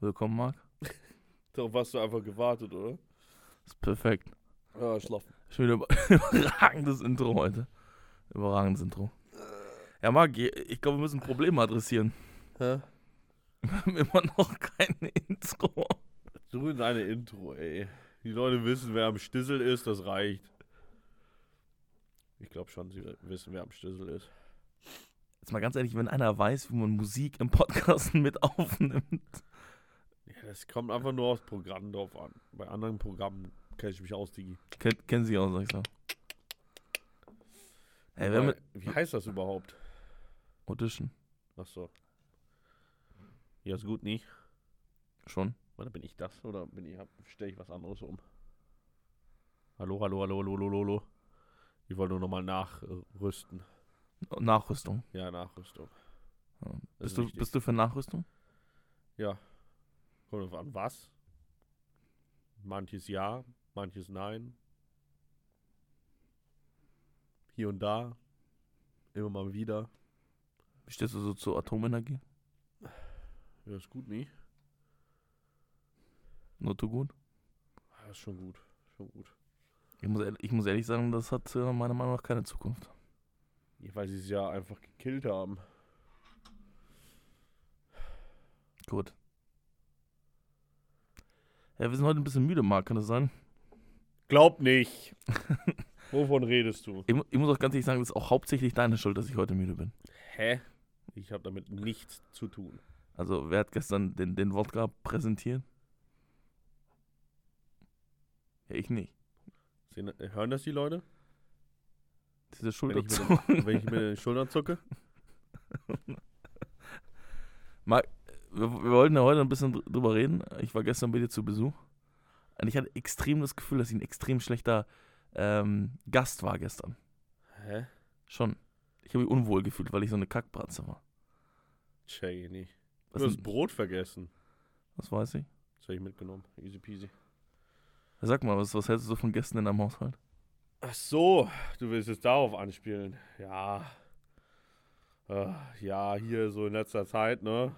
Willkommen, Marc. Darauf hast du einfach gewartet, oder? Ist perfekt. Ja, schlafen. Schon wieder über- überragendes Intro heute. Überragendes Intro. Ja, Marc, ich glaube, wir müssen Probleme adressieren. Hä? Wir haben immer noch kein Intro. Du in deine Intro, ey. Die Leute wissen, wer am Stissel ist, das reicht. Ich glaube schon, sie wissen, wer am Stissel ist. Jetzt mal ganz ehrlich, wenn einer weiß, wie man Musik im Podcast mit aufnimmt. Ja, das kommt einfach nur aufs Programm drauf an. Bei anderen Programmen kenne ich mich aus, Digi. Ken, kennen Sie auch, sag ich so. Ey, Wobei, Wie heißt das überhaupt? Audition. Achso. Ja, ist gut, nicht? Schon. Oder bin ich das? Oder bin ich, stelle ich was anderes um? Hallo, hallo, hallo, hallo, hallo, hallo. Ich wollte nur nochmal nachrüsten. Nachrüstung. Ja, Nachrüstung. Ja. Bist, ist du, wichtig. bist du für Nachrüstung? Ja. Kommt drauf an, was? Manches ja, manches nein. Hier und da. Immer mal wieder. Wie stehst du so zur Atomenergie? Ja, ist gut, nie? Nur zu gut? Ja, ist schon gut. Schon gut. Ich muss, ehrlich- ich muss ehrlich sagen, das hat äh, meiner Meinung nach keine Zukunft. Ja, Weil sie es ja einfach gekillt haben. Gut. Ja, wir sind heute ein bisschen müde, Marc, kann das sein? Glaub nicht. Wovon redest du? Ich, mu- ich muss auch ganz ehrlich sagen, das ist auch hauptsächlich deine Schuld, dass ich heute müde bin. Hä? Ich habe damit nichts zu tun. Also, wer hat gestern den, den Wodka präsentiert? Ja, ich nicht. Sehen, hören das die Leute? Diese Wenn Schulter ich, mit den, wenn ich mit den Schultern zucke? Marc, wir, wir wollten ja heute ein bisschen dr- drüber reden. Ich war gestern bei dir zu Besuch. Und ich hatte extrem das Gefühl, dass ich ein extrem schlechter ähm, Gast war gestern. Hä? Schon. Ich habe mich unwohl gefühlt, weil ich so eine Kackbratze war. Check ich nicht. Was, Du hast Brot vergessen. was weiß ich? Das habe ich mitgenommen. Easy peasy. Sag mal, was, was hältst du so von Gästen in deinem Haushalt? Ach so, du willst jetzt darauf anspielen. Ja. Äh, ja, hier so in letzter Zeit, ne?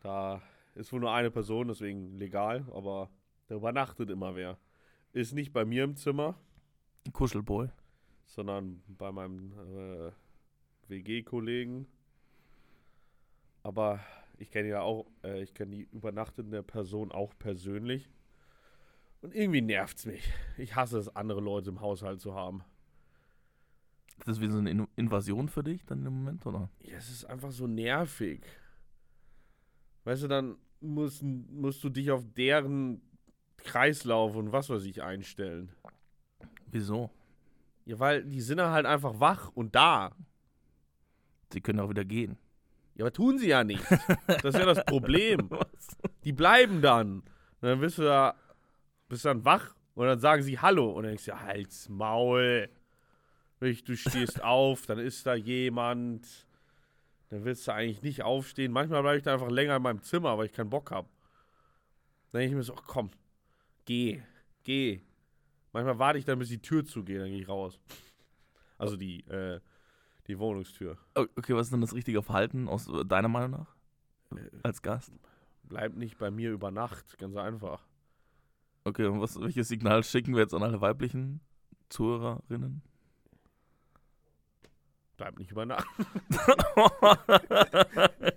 Da ist wohl nur eine Person, deswegen legal, aber da übernachtet immer wer. Ist nicht bei mir im Zimmer, Ein Kuschelboy. sondern bei meinem äh, WG-Kollegen. Aber ich kenne ja auch, äh, ich kenne die übernachtende Person auch persönlich. Und irgendwie nervt's mich. Ich hasse es, andere Leute im Haushalt zu haben. Ist das wie so eine In Invasion für dich dann im Moment, oder? Ja, es ist einfach so nervig. Weißt du, dann musst, musst du dich auf deren Kreislauf und was weiß ich einstellen. Wieso? Ja, weil die sind halt einfach wach und da. Sie können auch wieder gehen. Ja, aber tun sie ja nicht. Das ist ja das Problem. Die bleiben dann. Und dann bist du da, bist dann wach und dann sagen sie Hallo. Und dann denkst du, ja, halt's Maul. Du stehst auf, dann ist da jemand. Dann willst du eigentlich nicht aufstehen. Manchmal bleibe ich da einfach länger in meinem Zimmer, weil ich keinen Bock habe. Dann denke ich mir so, ach, komm, geh, geh. Manchmal warte ich dann, bis die Tür zugeht, dann gehe ich raus. Also die, äh, die Wohnungstür. O- Okay, was ist denn das richtige Verhalten aus deiner Meinung nach? Äh, Als Gast? Bleib nicht bei mir über Nacht, ganz einfach. Okay, und was, welches Signal schicken wir jetzt an alle weiblichen Zuhörerinnen? Bleib nicht über Nacht.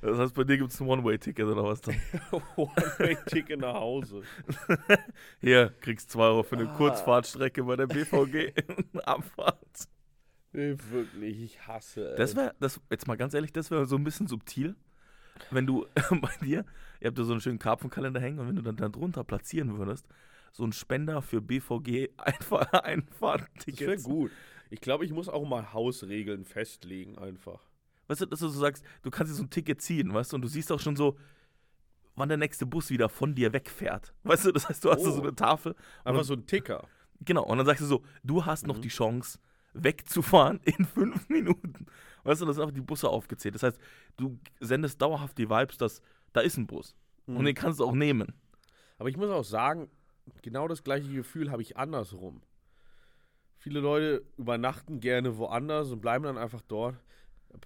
das heißt, bei dir gibt es ein One-Way-Ticket oder was dann? One-Way-Ticket nach Hause. Hier, kriegst 2 Euro für eine Ah. Kurzfahrtstrecke bei der BVG. Abfahrt. Nee, wirklich, ich hasse Das es. wäre, das, jetzt mal ganz ehrlich, das wäre so ein bisschen subtil, wenn du bei dir, ihr habt ja so einen schönen Karpfenkalender hängen und wenn du dann da drunter platzieren würdest, so ein Spender für BVG Einfahr Das wäre gut. Ich glaube, ich muss auch mal Hausregeln festlegen, einfach. Weißt du, dass du so sagst, du kannst dir so ein Ticket ziehen, weißt du, und du siehst auch schon so, wann der nächste Bus wieder von dir wegfährt. Weißt du, das heißt, du hast so Oh. eine Tafel. Einfach so ein Ticker. Genau, und dann sagst du so, du hast noch Mhm. die Chance, wegzufahren in fünf Minuten. Weißt du, das sind einfach die Busse aufgezählt. Das heißt, du sendest dauerhaft die Vibes, dass da ist ein Bus. Und den kannst du auch nehmen. Aber ich muss auch sagen, genau das gleiche Gefühl habe ich andersrum. Viele Leute übernachten gerne woanders und bleiben dann einfach dort.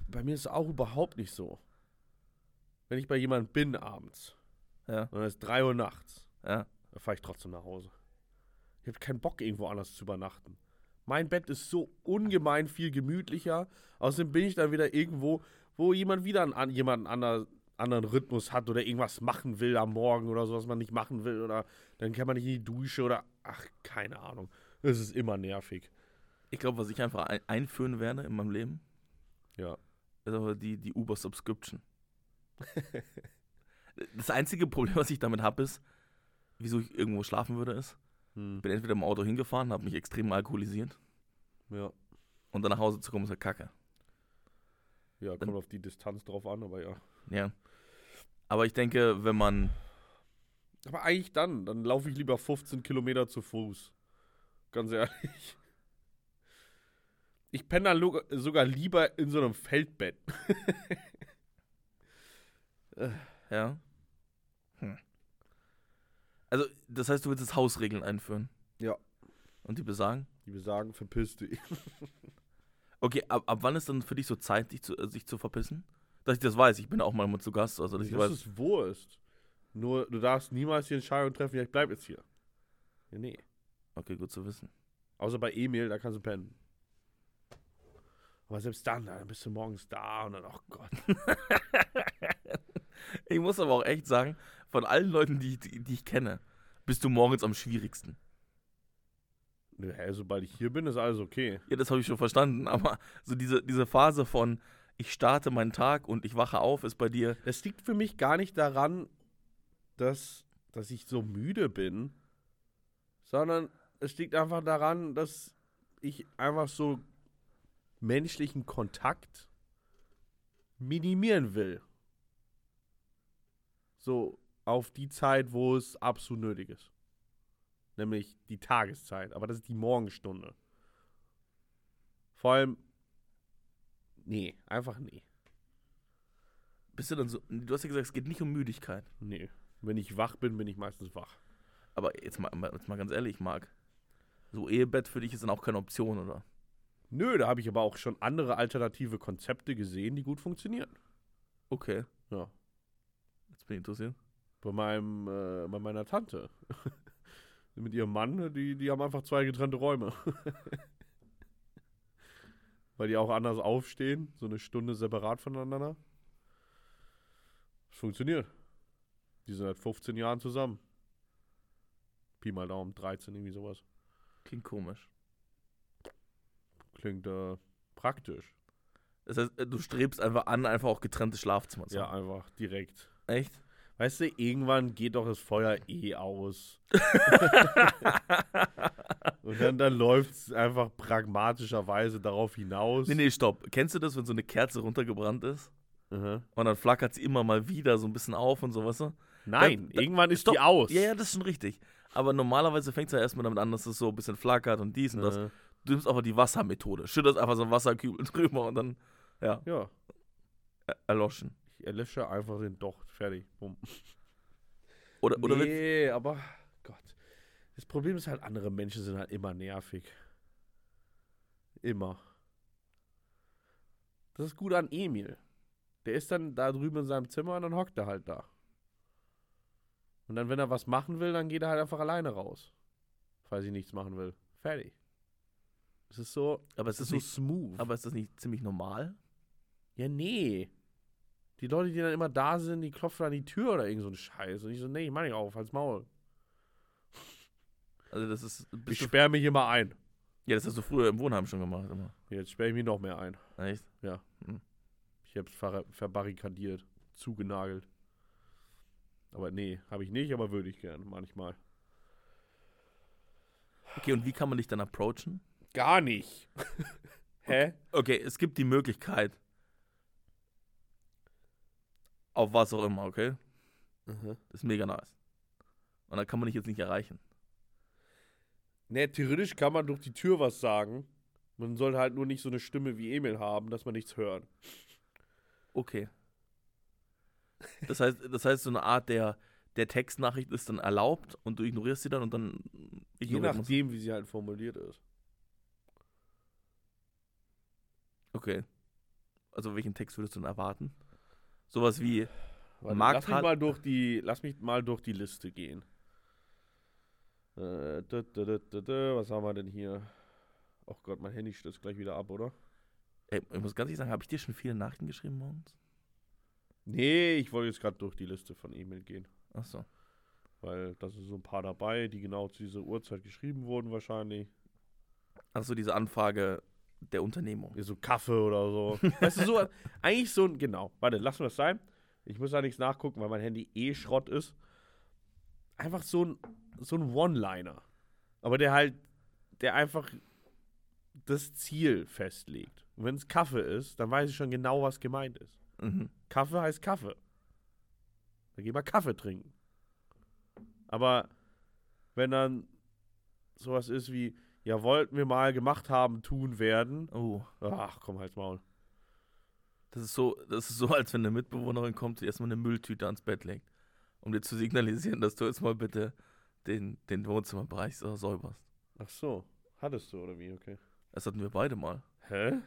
Bei mir ist es auch überhaupt nicht so. Wenn ich bei jemandem bin abends Ja, und es ist 3 Uhr nachts, ja. dann fahre ich trotzdem nach Hause. Ich habe keinen Bock, irgendwo anders zu übernachten. Mein Bett ist so ungemein viel gemütlicher. Außerdem bin ich dann wieder irgendwo, wo jemand wieder an- jemanden ander, anderen Rhythmus hat oder irgendwas machen will am Morgen oder so, was man nicht machen will. Oder dann kann man nicht in die Dusche oder ach, keine Ahnung. Es ist immer nervig. Ich glaube, was ich einfach ein einführen werde in meinem Leben, Ja. ist aber die, die Uber-Subscription. das einzige Problem, was ich damit habe, ist, wieso ich irgendwo schlafen würde, ist, Hm. bin entweder im Auto hingefahren, habe mich extrem alkoholisiert Ja. und dann nach Hause zu kommen, ist ja kacke. Ja, kommt auf die Distanz drauf an, aber ja. Ja. Aber ich denke, wenn man, Aber eigentlich dann, dann laufe ich lieber 15 Kilometer zu Fuß. Ganz ehrlich. Ich penne dann sogar lieber in so einem Feldbett. ja. Hm. Also, das heißt, du willst jetzt Hausregeln einführen. Ja. Und die besagen? Die wir sagen, verpiss dich. Okay, ab, ab wann ist dann für dich so Zeit, dich zu, äh, sich zu verpissen? Dass ich das weiß, ich bin auch mal zu Gast, also dass ich weiß. ist Wurst. Nur, du darfst niemals die Entscheidung treffen, ja, ich bleib jetzt hier. Ja, nee. Okay, gut zu wissen. Außer bei Emil, da kannst du pennen. Aber selbst dann, dann bist du morgens da und dann, oh Gott. Ich muss aber auch echt sagen, von allen Leuten, die, die, die ich kenne, bist du morgens am schwierigsten. Hä, sobald ich hier bin, ist alles okay. Ja, das habe ich schon verstanden, aber so diese, diese Phase von ich starte meinen Tag und ich wache auf, ist bei dir. Das liegt für mich gar nicht daran, dass, dass ich so müde bin, sondern es liegt einfach daran, dass ich einfach so menschlichen Kontakt minimieren will. So auf die Zeit, wo es absolut nötig ist. Nämlich die Tageszeit. Aber das ist die Morgenstunde. Vor allem, nee, einfach nee. Bist du dann so. Du hast ja gesagt, es geht nicht um Müdigkeit. Nee. Wenn ich wach bin, bin ich meistens wach. Aber jetzt mal, jetzt mal ganz ehrlich, Marc. So Ehebett für dich ist dann auch keine Option, oder? Nö, da habe ich aber auch schon andere alternative Konzepte gesehen, die gut funktionieren. Okay. Ja. Jetzt bin ich interessiert. Bei meinem, äh, bei meiner Tante. Mit ihrem Mann, die, die haben einfach zwei getrennte Räume. Weil die auch anders aufstehen, so eine Stunde separat voneinander. Das funktioniert. Die sind seit 15 Jahren zusammen. Pi mal Daumen, 13, irgendwie sowas. Klingt komisch. Klingt äh, praktisch. Das heißt, äh, du strebst einfach an, einfach auch getrennte Schlafzimmer zu Ja, haben. einfach direkt. Echt? Weißt du, irgendwann geht doch das Feuer eh aus. Und dann, dann läuft es einfach pragmatischerweise darauf hinaus. Nee, nee, stopp. Kennst du das, wenn so eine Kerze runtergebrannt ist? Mhm. Und dann flackert sie immer mal wieder so ein bisschen auf und so, weißt du? Nein, Da- da- irgendwann ist stopp. die aus. Ja, ja, das ist schon richtig. Aber normalerweise fängt es ja erstmal damit an, dass es so ein bisschen flackert und dies und das. Äh, Du nimmst einfach die Wassermethode. Schüttest einfach so einen Wasserkübel drüber und dann, ja, ja, er- erloschen. Ich erlösche einfach den Docht. Fertig. Bumm. Oder, oder nee, aber Gott. Das Problem ist halt, andere Menschen sind halt immer nervig. Immer. Das ist gut an Emil. Der ist dann da drüben in seinem Zimmer und dann hockt er halt da. Und dann, wenn er was machen will, dann geht er halt einfach alleine raus. Falls ich nichts machen will. Fertig. Es ist so, aber ist es das ist so nicht, smooth. aber ist das nicht ziemlich normal? ja, nee. Die Leute, die dann immer da sind, die klopfen an die Tür oder irgend so ein Scheiß. Und ich so, nee, ich mach nicht auf, halt's Maul. Also das ist, Ich sperre mich immer ein. ja, das hast du früher im Wohnheim schon gemacht, immer. Jetzt sperre ich mich noch mehr ein. Echt? Ich hab's ver verbarrikadiert, zugenagelt. Aber nee, habe ich nicht, aber würde ich gern, manchmal. Okay, und wie kann man dich dann approachen? Gar nicht. Hä? Okay, es gibt die Möglichkeit. Auf was auch immer, okay? Das ist mega nice. Und dann kann man dich jetzt nicht erreichen. Ne, theoretisch kann man durch die Tür was sagen. Man sollte halt nur nicht so eine Stimme wie Emil haben, dass man nichts hört. Okay. Das heißt, das heißt, so eine Art der, der Textnachricht ist dann erlaubt und du ignorierst sie dann und dann Je nachdem, wie sie halt formuliert ist. Okay. Also welchen Text würdest du denn erwarten? Sowas wie, Warte, Markt lass mich mal durch die, lass mich mal durch die Liste gehen. Äh, da, da, da, da, da, was haben wir denn hier? Oh Gott, mein Handy stürzt gleich wieder ab, oder? ey, ich muss ganz ehrlich sagen, habe ich dir schon viele Nachrichten geschrieben morgens? Nee, ich wollte jetzt gerade durch die Liste von E-Mail gehen. Achso. Weil da sind so ein paar dabei, die genau zu dieser Uhrzeit geschrieben wurden wahrscheinlich. Achso, diese Anfrage der Unternehmung. So Kaffee oder so. weißt du, so, eigentlich so ein, genau. Warte, lassen wir es sein. Ich muss da nichts nachgucken, weil mein Handy eh Schrott ist. Einfach so ein, so ein One-Liner. Aber der halt, der einfach das Ziel festlegt. Und wenn es Kaffee ist, dann weiß ich schon genau, was gemeint ist. Mhm. Kaffee heißt Kaffee. Da gehen wir Kaffee trinken. Aber wenn dann sowas ist wie, ja, wollten wir mal gemacht haben, tun werden. Oh, Ach, komm, halt's Maul. das ist so, das ist so, als wenn eine Mitbewohnerin kommt, die erstmal eine Mülltüte ans Bett legt, um dir zu signalisieren, dass du jetzt mal bitte den, den Wohnzimmerbereich säuberst. Ach so, hattest du oder wie? Okay. Das hatten wir beide mal. Hä?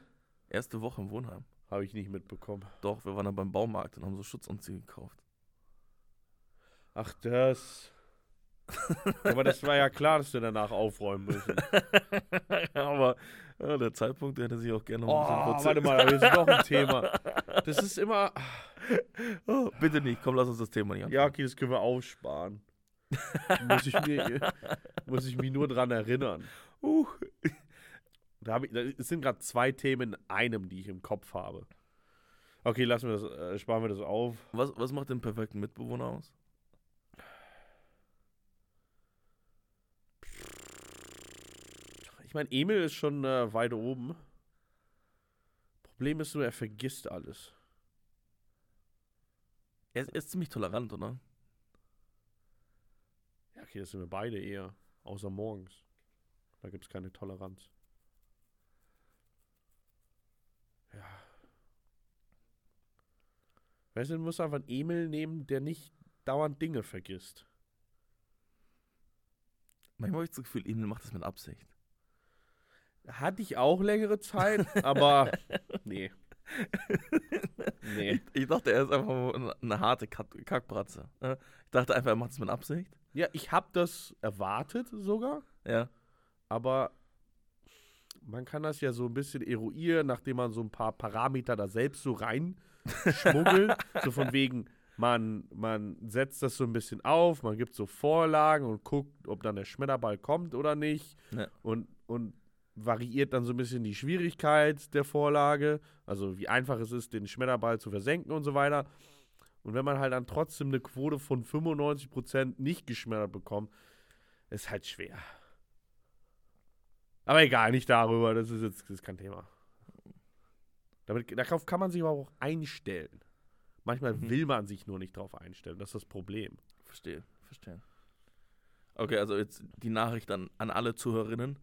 Erste Woche im Wohnheim. Habe ich nicht mitbekommen. Doch, wir waren dann beim Baumarkt und haben so Schutzanzüge gekauft. Ach, das. Aber das war ja klar, dass wir danach aufräumen müssen. Aber ja, der Zeitpunkt, hätte sich auch gerne noch ein Oh, bisschen warte mal, da ist noch ein Thema. Das ist immer. Oh, bitte nicht, komm, lass uns das Thema nicht anfangen. Ja, okay, das können wir aufsparen. muss, ich mir, muss ich mich nur dran erinnern. Uh, Da ich, es sind gerade zwei Themen in einem, die ich im Kopf habe. Okay, lassen wir das, äh, sparen wir das auf. was, was macht den perfekten Mitbewohner aus? Meine, Emil ist schon äh, weit oben. Problem ist nur, er vergisst alles. Er ist, er ist ziemlich tolerant, oder? Ja, okay, das sind wir beide eher. Außer morgens. Da gibt es keine Toleranz. Ja. Weißt du, du musst einfach einen Emil nehmen, der nicht dauernd Dinge vergisst. Manchmal habe ich das Gefühl, Emil macht das mit Absicht. Hatte ich auch längere Zeit, aber nee. Nee. Ich dachte, er ist einfach eine, eine harte Kack- Kackbratze. äh. Ich dachte einfach, er macht das mit Absicht. Ja, ich habe das erwartet sogar, Ja. aber man kann das ja so ein bisschen eruieren, nachdem man so ein paar Parameter da selbst so reinschmuggelt. so von wegen, man, man setzt das so ein bisschen auf, man gibt so Vorlagen und guckt, ob dann der Schmetterball kommt oder nicht. Ja. Und, und variiert dann so ein bisschen die Schwierigkeit der Vorlage, also wie einfach es ist, den Schmetterball zu versenken und so weiter. Und wenn man halt dann trotzdem eine Quote von 95% nicht geschmettert bekommt, ist halt schwer. Aber egal, nicht darüber, das ist jetzt das ist kein Thema. Damit, darauf kann man sich aber auch einstellen. Manchmal Mhm. will man sich nur nicht darauf einstellen, das ist das Problem. Verstehe, verstehe. Okay, also jetzt die Nachricht an, an alle Zuhörerinnen.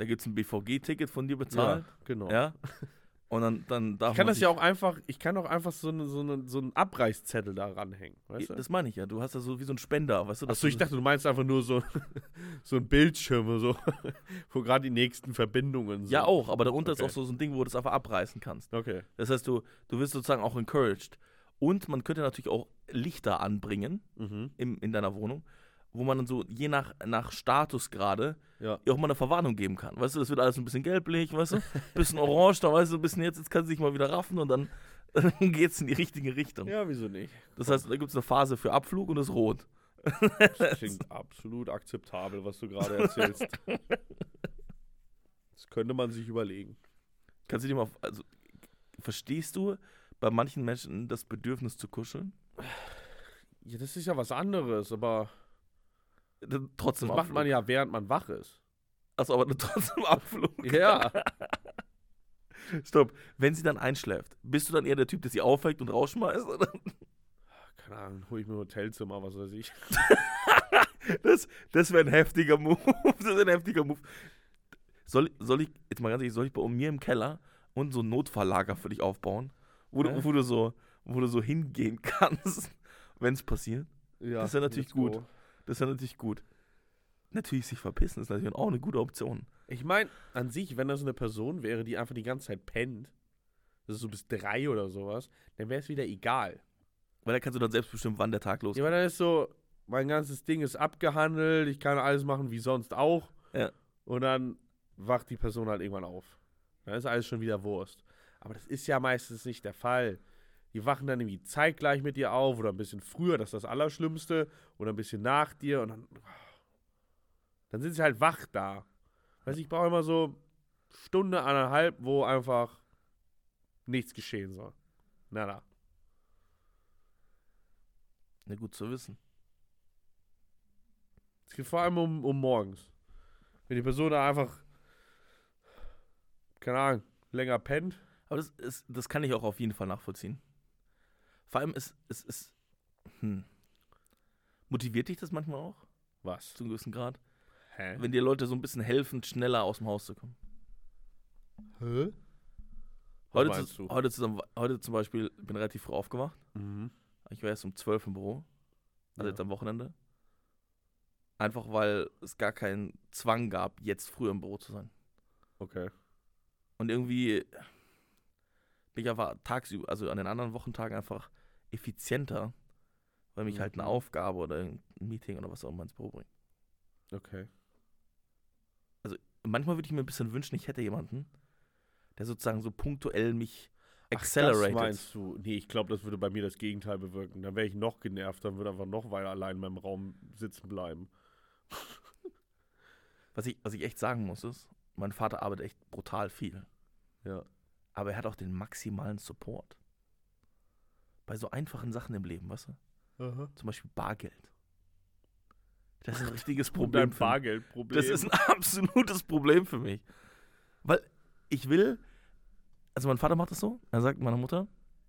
Da gibt es ein BVG-Ticket von dir bezahlt. genau. Ja. Und dann, dann darf Ich kann man das ja auch einfach, ich kann auch einfach so, eine, so, eine, so einen Abreißzettel da ranhängen. Weißt du? Das meine ich ja. Du hast ja so wie so ein Spender, weißt du? Achso, ich dachte, du meinst einfach nur so, so ein Bildschirm, so, wo gerade die nächsten Verbindungen sind. Ja, auch, aber darunter ist Okay. auch so, so ein Ding, wo du das einfach abreißen kannst. Okay. Das heißt, du, du wirst sozusagen auch encouraged. Und man könnte natürlich auch Lichter anbringen Mhm. im, in deiner Wohnung, wo man dann so je nach, nach Status gerade Ja. auch mal eine Verwarnung geben kann. Weißt du, das wird alles ein bisschen gelblich, weißt du, bisschen orange, da weißt du, ein bisschen jetzt, jetzt kann sie sich mal wieder raffen und dann, dann geht es in die richtige Richtung. Ja, wieso nicht? Das heißt, da gibt es eine Phase für Abflug und ist rot. Das klingt absolut akzeptabel, was du gerade erzählst. Das könnte man sich überlegen. Kannst du dir mal, also, verstehst du bei manchen Menschen das Bedürfnis zu kuscheln? Ja, das ist ja was anderes, aber Trotzdem das macht man ja, während man wach ist. Achso, aber trotzdem Abflug. Ja. Stopp. Wenn sie dann einschläft, bist du dann eher der Typ, der sie aufweckt und rausschmeißt? Oder? Keine Ahnung, hol ich mir ein Hotelzimmer, was weiß ich. Das, das wäre ein heftiger Move. Das wäre ein heftiger Move. Soll, soll ich, jetzt mal ganz ehrlich, soll ich bei mir im Keller und so ein Notfalllager für dich aufbauen? Wo, Hä? du, wo, du, so, wo du so hingehen kannst, wenn es passiert? Ja, Das ja natürlich gut. go. Das ist ja natürlich gut. Natürlich sich verpissen ist natürlich auch eine gute Option. Ich meine, an sich, wenn das eine Person wäre, die einfach die ganze Zeit pennt, das ist so bis drei oder sowas, dann wäre es wieder egal. Weil da kannst du dann selbst bestimmen, wann der Tag Ja, losgeht. weil dann ist so, mein ganzes Ding ist abgehandelt, ich kann alles machen wie sonst auch. Ja. Und dann wacht die Person halt irgendwann auf. Dann ist alles schon wieder Wurst. Aber das ist ja meistens nicht der Fall. Die wachen dann irgendwie zeitgleich mit dir auf oder ein bisschen früher, das ist das Allerschlimmste, oder ein bisschen nach dir und dann, dann sind sie halt wach da. Weiß ich brauche immer so Stunde, anderthalb, wo einfach nichts geschehen soll. Nada. Na gut zu wissen. Es geht vor allem um, um morgens. Wenn die Person da einfach, keine Ahnung, länger pennt. Aber das, ist, das kann ich auch auf jeden Fall nachvollziehen. Vor allem ist es ist, hm. motiviert dich das manchmal auch Was? zu einem gewissen Grad, Hä? wenn dir Leute so ein bisschen helfen, schneller aus dem Haus zu kommen. Hä? Was Heute, zu, du? heute, zusammen, heute zum Beispiel bin relativ früh aufgewacht. Mhm. Ich war erst um 12 im Büro, also Ja. jetzt am Wochenende. Einfach weil es gar keinen Zwang gab, jetzt früher im Büro zu sein. Okay. Und irgendwie bin ich einfach tagsüber, also an den anderen Wochentagen einfach effizienter, weil mich halt eine Mhm. Aufgabe oder ein Meeting oder was auch immer ins Büro bringt. Okay. Manchmal würde ich mir ein bisschen wünschen, ich hätte jemanden, der sozusagen so punktuell mich Ach, das accelerated. meinst du? Nee, ich glaube, das würde bei mir das Gegenteil bewirken. Dann wäre ich noch genervt, dann würde einfach noch weiter allein in meinem Raum sitzen bleiben. was, ich, was ich echt sagen muss, ist, mein Vater arbeitet echt brutal viel. Ja. Aber er hat auch den maximalen Support. Bei so einfachen Sachen im Leben, weißt du? Zum Beispiel Bargeld. Das ist ein richtiges Problem. Mich. Bargeldproblem. Das ist ein absolutes Problem für mich. Weil ich will, also mein Vater macht das so, er sagt meiner Mutter,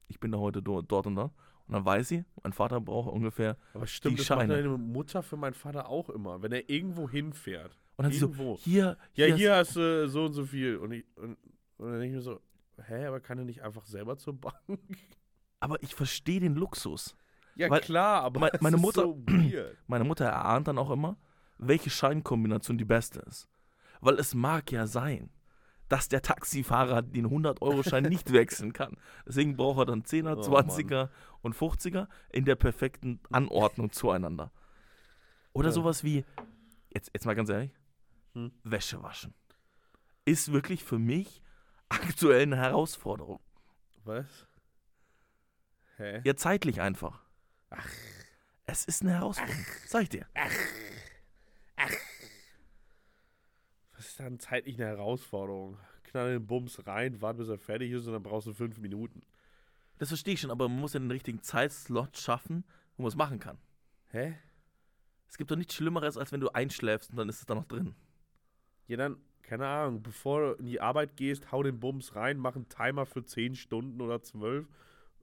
ich bin da heute do, dort und da. Und dann weiß sie, mein Vater braucht ungefähr. Aber stimmt, die das macht Scheine. deine Mutter für meinen Vater auch immer. Wenn er irgendwo hinfährt. Und dann sie so, Irgendwo. hier, Ja, hier, hier hast du so und so viel. Und, ich, und, und dann denke ich mir so, hä, aber kann er nicht einfach selber zur Bank? aber ich verstehe den Luxus. Ja, Weil klar, aber meine ist Mutter- so. Meine Mutter erahnt dann auch immer, welche Scheinkombination die beste ist. Weil es mag ja sein, dass der Taxifahrer den 100-Euro-Schein nicht wechseln kann. Deswegen braucht er dann 10er, Oh, 20er und 50er in der perfekten Anordnung zueinander. Oder Ja. sowas wie, jetzt, jetzt mal ganz ehrlich, Hm. Wäsche waschen. Ist wirklich für mich aktuell eine Herausforderung. Was? Hä? Ja, zeitlich einfach. Es ist eine Herausforderung. Sag ich dir. Was ist dann zeitlich eine Herausforderung? Knall den Bums rein, warte bis er fertig ist und dann brauchst du fünf Minuten. Das verstehe ich schon, aber man muss ja den richtigen Zeitslot schaffen, wo man es machen kann. Hä? Es gibt doch nichts Schlimmeres, als wenn du einschläfst und dann ist es da noch drin. Ja, dann, keine Ahnung, bevor du in die Arbeit gehst, hau den Bums rein, mach einen Timer für 10 Stunden oder 12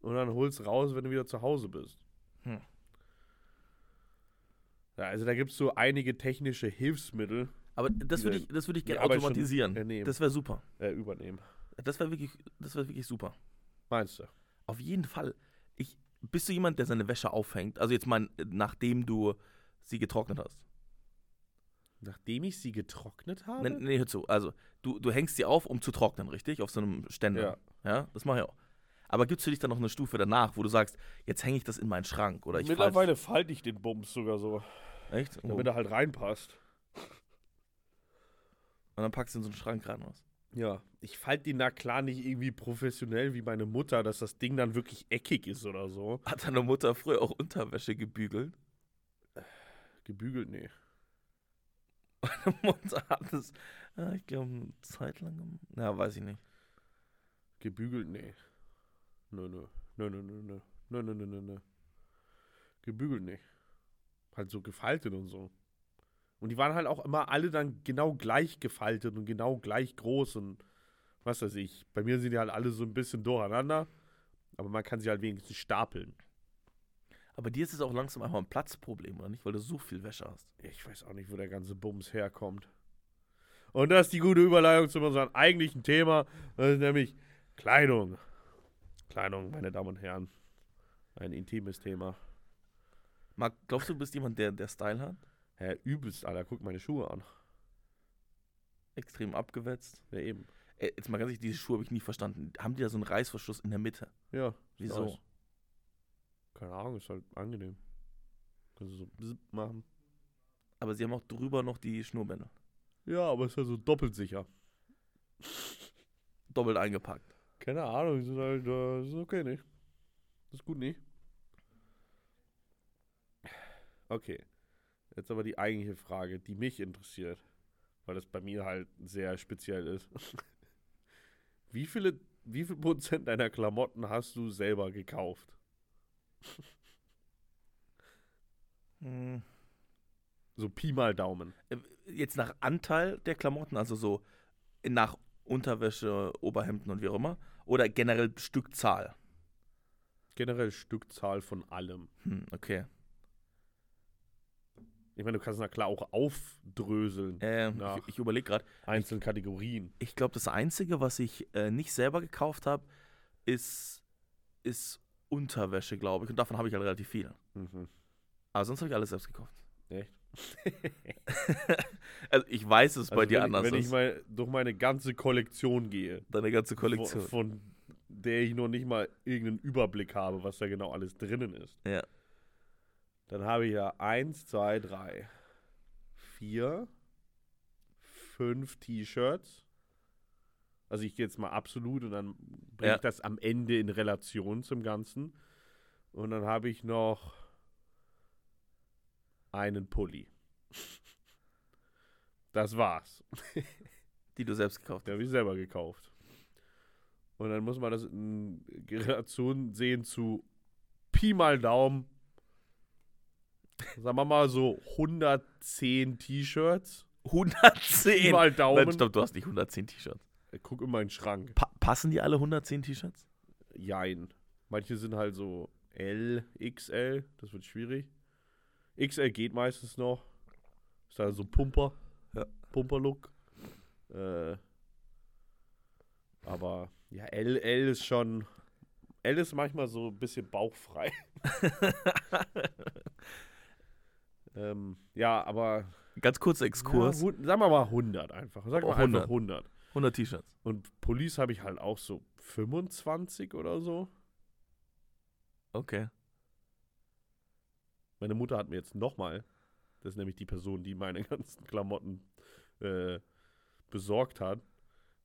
und dann hol's raus, wenn du wieder zu Hause bist. Hm. Ja, also da gibt es so einige technische Hilfsmittel Aber das würde ich, das würde ich gerne schon automatisieren. Das wäre super. äh, übernehmen. Das wäre wirklich, das wäre wirklich super. Meinst du? Auf jeden Fall. Ich, bist du jemand, der seine Wäsche aufhängt? Also jetzt mal, nachdem du sie getrocknet hast. Nachdem ich sie getrocknet habe? Nee, nee, hör zu. Also, du, du hängst sie auf, um zu trocknen, richtig? Auf so einem Ständer. Ja. Ja, das mache ich auch. Aber gibt es für dich dann noch eine Stufe danach, wo du sagst, jetzt hänge ich das in meinen Schrank oder ich Mittlerweile falte ich den Bums sogar so, echt? Oh. damit er halt reinpasst. Und dann packst du in so einen Schrank rein was. Ja, ich falte den na klar nicht irgendwie professionell wie meine Mutter, dass das Ding dann wirklich eckig ist oder so. Hat deine Mutter früher auch Unterwäsche gebügelt? Gebügelt, nee. Meine Mutter hat es, ja, ich glaube, eine Zeit lang gemacht. Ja, weiß ich nicht. Gebügelt, nee. Nö, nö. Nö, nö, nö, nö. Nö, nö, nö, nö, nö. Gebügelt, nee. Halt so gefaltet und so. Und die waren halt auch immer alle dann genau gleich gefaltet und genau gleich groß und was weiß ich. Bei mir sind die halt alle so ein bisschen durcheinander, aber man kann sie halt wenigstens stapeln. Aber dir ist es auch langsam einfach ein Platzproblem, oder nicht? Weil du so viel Wäsche hast. Ich weiß auch nicht, wo der ganze Bums herkommt. Und das ist die gute Überleitung zu unserem eigentlichen Thema, das ist nämlich Kleidung. Kleidung, meine Damen und Herren. Ein intimes Thema. Marc, glaubst du, du bist jemand, der, der Style hat? Hä, übelst, Alter, guck meine Schuhe an. Extrem abgewetzt. Ja, eben. Äh, jetzt mal ganz ehrlich, diese Schuhe habe ich nie verstanden. Haben die da so einen Reißverschluss in der Mitte? Ja. Wieso? Nice. Keine Ahnung, ist halt angenehm. Kannst du so machen. Aber sie haben auch drüber noch die Schnurrbänder. Ja, aber ist ja so doppelt sicher. Doppelt eingepackt. Keine Ahnung, sind halt, äh, ist okay nicht. Ist gut nicht. Okay. Jetzt aber die eigentliche Frage, die mich interessiert, weil das bei mir halt sehr speziell ist. Wie viele, wie viel Prozent deiner Klamotten hast du selber gekauft? Hm. So Pi mal Daumen. Äh, Jetzt nach Anteil der Klamotten, also so nach Unterwäsche, Oberhemden und wie auch immer. Oder generell Stückzahl. Generell Stückzahl von allem. Hm, okay. Ich meine, du kannst na klar auch aufdröseln. Äh, ich ich überlege gerade. Einzelne Kategorien. Ich glaube, das Einzige, was ich äh, nicht selber gekauft habe, ist, ist Unterwäsche, glaube ich. Und davon habe ich halt relativ viel. Mhm. Aber sonst habe ich alles selbst gekauft. Echt? Also ich weiß, dass es bei Also dir wenn, anders Wenn ich ist. mal durch meine ganze Kollektion gehe, Deine ganze Kollektion. Von, von der ich noch nicht mal irgendeinen Überblick habe, was da genau alles drinnen ist. Ja. Dann habe ich ja eins, zwei, drei, vier, fünf T-Shirts. Also ich gehe jetzt mal absolut und dann bringe Ja. ich das am Ende in Relation zum Ganzen. Und dann habe ich noch einen Pulli. Das war's. Die du selbst gekauft Den habe ich selber gekauft. Und dann muss man das in Relation sehen zu Pi mal Daumen. Sagen wir mal so 110 T-Shirts. hast. Pi 110! mal Nein, Daumen. stopp, du hast nicht 110 T-Shirts. Ich guck in meinen Schrank. Pa passen die alle 110 T-Shirts? Jein. Manche sind halt so L, XL. Das wird schwierig. XL geht meistens noch. Ist halt so Pumper. Ja. Pumper-Look. Äh, aber ja, L, L ist schon. L ist manchmal so ein bisschen bauchfrei. ähm, ja, aber. Ganz kurzer Exkurs. Ja, sagen wir mal 100 einfach. Sag mal einfach 100. 100. 100 T-Shirts. Und Police habe ich halt auch so 25 oder so. Okay. Meine Mutter hat mir jetzt nochmal, das ist nämlich die Person, die meine ganzen Klamotten äh, besorgt hat,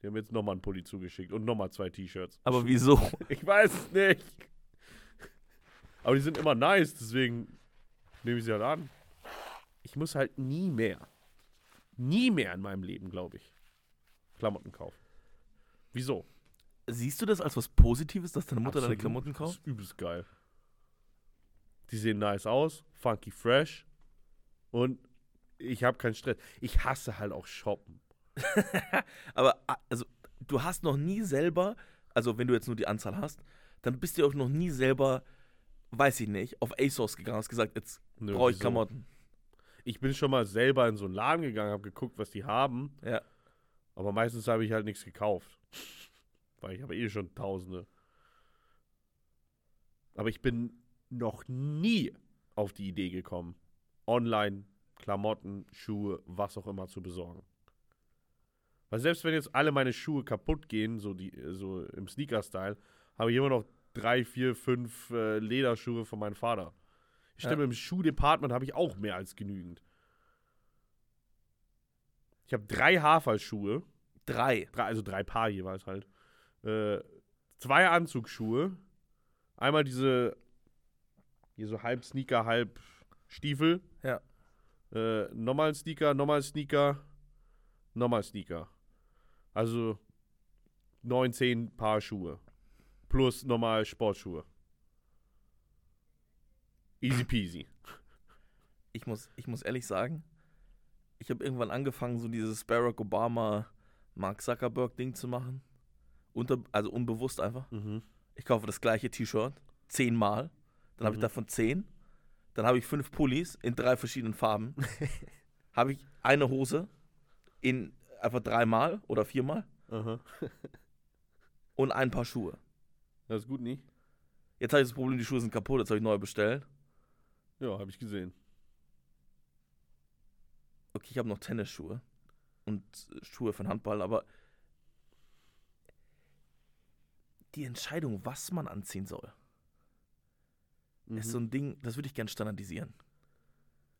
die haben mir jetzt nochmal einen Pulli zugeschickt und nochmal zwei T-Shirts. Aber wieso? Ich weiß es nicht. Aber die sind immer nice, deswegen nehme ich sie halt an. Ich muss halt nie mehr, nie mehr in meinem Leben, glaube ich, Klamotten kaufen. Wieso? Siehst du das als was Positives, dass deine Mutter deine Absolut. Klamotten Das kauft? ist übelst geil. Die sehen nice aus, funky fresh und ich habe keinen Stress. Ich hasse halt auch shoppen. Aber a- also, du hast noch nie selber, also wenn du jetzt nur die Anzahl hast, dann bist du auch noch nie selber, weiß ich nicht, auf ASOS gegangen, hast gesagt, jetzt brauche ich? Klamotten. Ich bin schon mal selber in so einen Laden gegangen, habe geguckt, was die haben, Ja. aber meistens habe ich halt nichts gekauft. Weil ich habe eh schon Tausende. Aber ich bin noch nie auf die Idee gekommen, online Klamotten, Schuhe, was auch immer zu besorgen. Weil selbst wenn jetzt alle meine Schuhe kaputt gehen, so, die, so im Sneaker-Style, habe ich immer noch drei, vier, fünf äh, Lederschuhe von meinem Vater. Ich Ja. stimme, im Schuhdepartment habe ich auch mehr als genügend. Ich habe drei Haferschuhe, Drei. drei, also drei Paar jeweils halt. Äh, zwei Anzugsschuhe. Einmal diese, hier so halb Sneaker, halb Stiefel. Ja. Äh, nochmal Sneaker, nochmal Sneaker, nochmal Sneaker. Also neun, zehn Paar Schuhe. Plus nochmal Sportschuhe. Easy peasy. Ich muss, ich muss ehrlich sagen, ich habe irgendwann angefangen, so dieses Barack Obama, Mark Zuckerberg-Ding zu machen. Unter, also unbewusst einfach. Mhm. Ich kaufe das gleiche T-Shirt zehnmal. Dann habe ich Mhm. davon zehn. Dann habe ich fünf Pullis in drei verschiedenen Farben. habe ich eine Hose in einfach dreimal oder viermal Aha. und ein paar Schuhe. Das ist gut, nicht? Jetzt habe ich das Problem, die Schuhe sind kaputt, jetzt habe ich neu bestellt. Ja, habe ich gesehen. Okay, ich habe noch Tennisschuhe und Schuhe für den Handball, aber die Entscheidung, was man anziehen soll, Mhm. ist so ein Ding, das würde ich gerne standardisieren.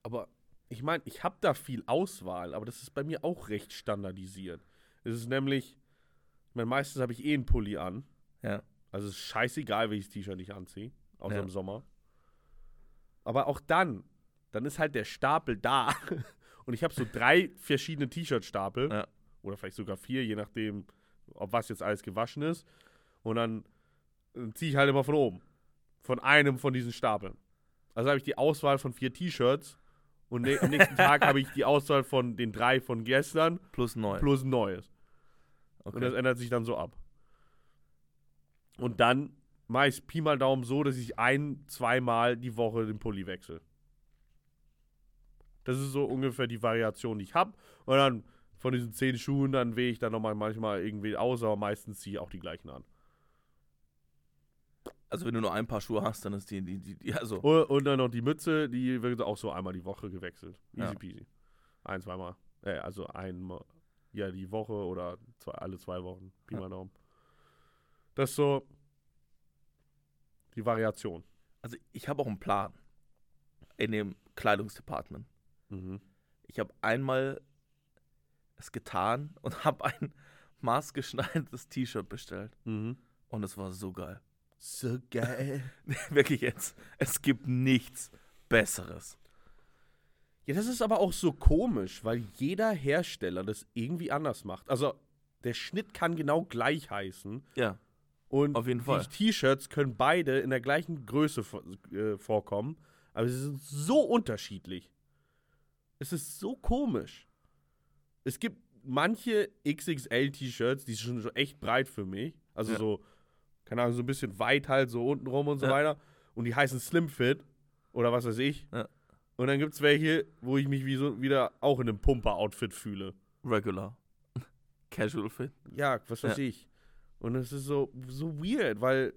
Aber ich meine, ich habe da viel Auswahl, aber das ist bei mir auch recht standardisiert. Es ist nämlich, ich meine, meistens habe ich eh einen Pulli an. Ja. Also es ist scheißegal, welches T-Shirt ich anziehe, außer Ja. im Sommer. Aber auch dann, dann ist halt der Stapel da. Und ich habe so drei verschiedene T-Shirt-Stapel. Ja. Oder vielleicht sogar vier, je nachdem, ob was jetzt alles gewaschen ist. Und dann ziehe ich halt immer von oben. Von einem von diesen Stapeln. Also habe ich die Auswahl von vier T-Shirts. Und ne am nächsten Tag habe ich die Auswahl von den drei von gestern Plus neu. plus neues. okay. Und das ändert sich dann so ab. Und dann meist Pi mal Daumen so, dass ich ein-, zweimal die Woche den Pulli wechsle. Das ist so ungefähr die Variation, die ich habe. Und dann von diesen zehn Schuhen, dann wähle ich dann nochmal manchmal irgendwie aus, aber meistens ziehe ich auch die gleichen an. Also wenn du nur ein paar Schuhe hast, dann ist die, die, die, die also Und, und dann noch die Mütze, die wird auch so einmal die Woche gewechselt. Easy Ja. peasy. Ein, zweimal. Äh, also einmal, ja, die Woche oder zwei, alle zwei Wochen. Pi mal Daumen. Das ist so die Variation. Also ich habe auch einen Plan in dem Kleidungsdepartment. Mhm. Ich habe einmal es getan und habe ein maßgeschneidertes T-Shirt bestellt. Mhm. Und es war so geil. So geil. Wirklich jetzt. Es gibt nichts Besseres. Ja, das ist aber auch so komisch, weil jeder Hersteller das irgendwie anders macht. Also, der Schnitt kann genau gleich heißen. Ja, Und Auf jeden Fall. die T-Shirts können beide in der gleichen Größe äh, vorkommen, aber sie sind so unterschiedlich. Es ist so komisch. Es gibt manche XXL-T-Shirts, die sind schon echt breit für mich. Also Ja. so, keine Ahnung, so ein bisschen weit halt, so unten rum und so Ja. weiter. Und die heißen Slim Fit oder was weiß ich. Ja. Und dann gibt es welche, wo ich mich wie so wieder auch in einem Pumper-Outfit fühle. regular. Casual Fit. Ja, was weiß ich. Und es ist so, so weird, weil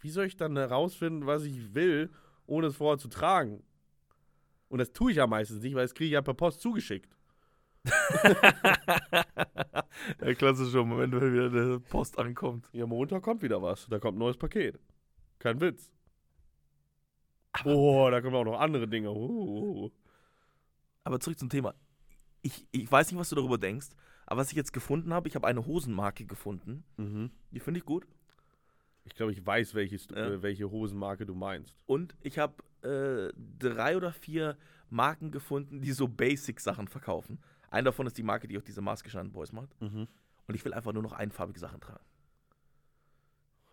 wie soll ich dann herausfinden, was ich will, ohne es vorher zu tragen? Und das tue ich ja meistens nicht, weil das kriege ich ja per Post zugeschickt. Der klassische Moment, wenn wieder der Post ankommt. Ja, Montag kommt wieder was. Da kommt ein neues Paket. Kein Witz. Oh, da kommen auch noch andere Dinge. Oh, Aber zurück zum Thema. Ich, ich weiß nicht, was du darüber denkst, aber was ich jetzt gefunden habe, ich habe eine Hosenmarke gefunden. Mhm. Die finde ich gut. Ich glaube, ich weiß, welches, Ja. äh, welche Hosenmarke du meinst. Und ich habe äh, drei oder vier Marken gefunden, die so Basic-Sachen verkaufen. Eine davon ist die Marke, die auch diese maßgeschneiderten Boys macht. Mhm. Und ich will einfach nur noch einfarbige Sachen tragen.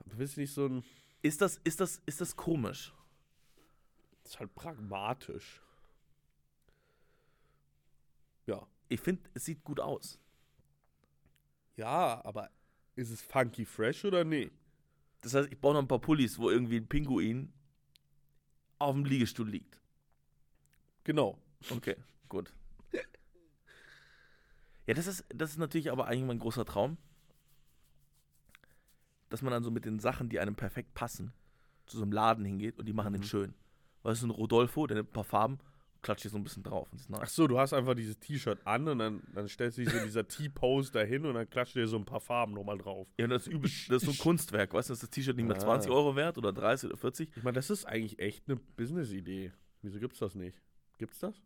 Du willst nicht so ein. Ist das, ist das, ist das komisch? Das ist halt pragmatisch. Ja. Ich finde, es sieht gut aus. Ja, aber ist es funky fresh oder nee? Das heißt, ich brauche noch ein paar Pullis, wo irgendwie ein Pinguin auf dem Liegestuhl liegt. Genau. Okay, gut. Ja, das ist, das ist natürlich aber eigentlich mein großer Traum. Dass man dann so mit den Sachen, die einem perfekt passen, zu so einem Laden hingeht und die machen den Mhm. schön. Weißt du, ein Rodolfo, der nimmt ein paar Farben, klatscht hier so ein bisschen drauf. Und ist Ach so, du hast einfach dieses T-Shirt an und dann, dann stellst du dich so in dieser T-Pose dahin und dann klatscht dir so ein paar Farben nochmal drauf. Ja, das ist, übel, das ist so ein Kunstwerk. Weißt du, ist das T-Shirt nicht mehr Ah. 20 Euro wert oder 30 oder 40? Ich meine, das ist eigentlich echt eine Business-Idee. Wieso gibt's das nicht? Gibt's das?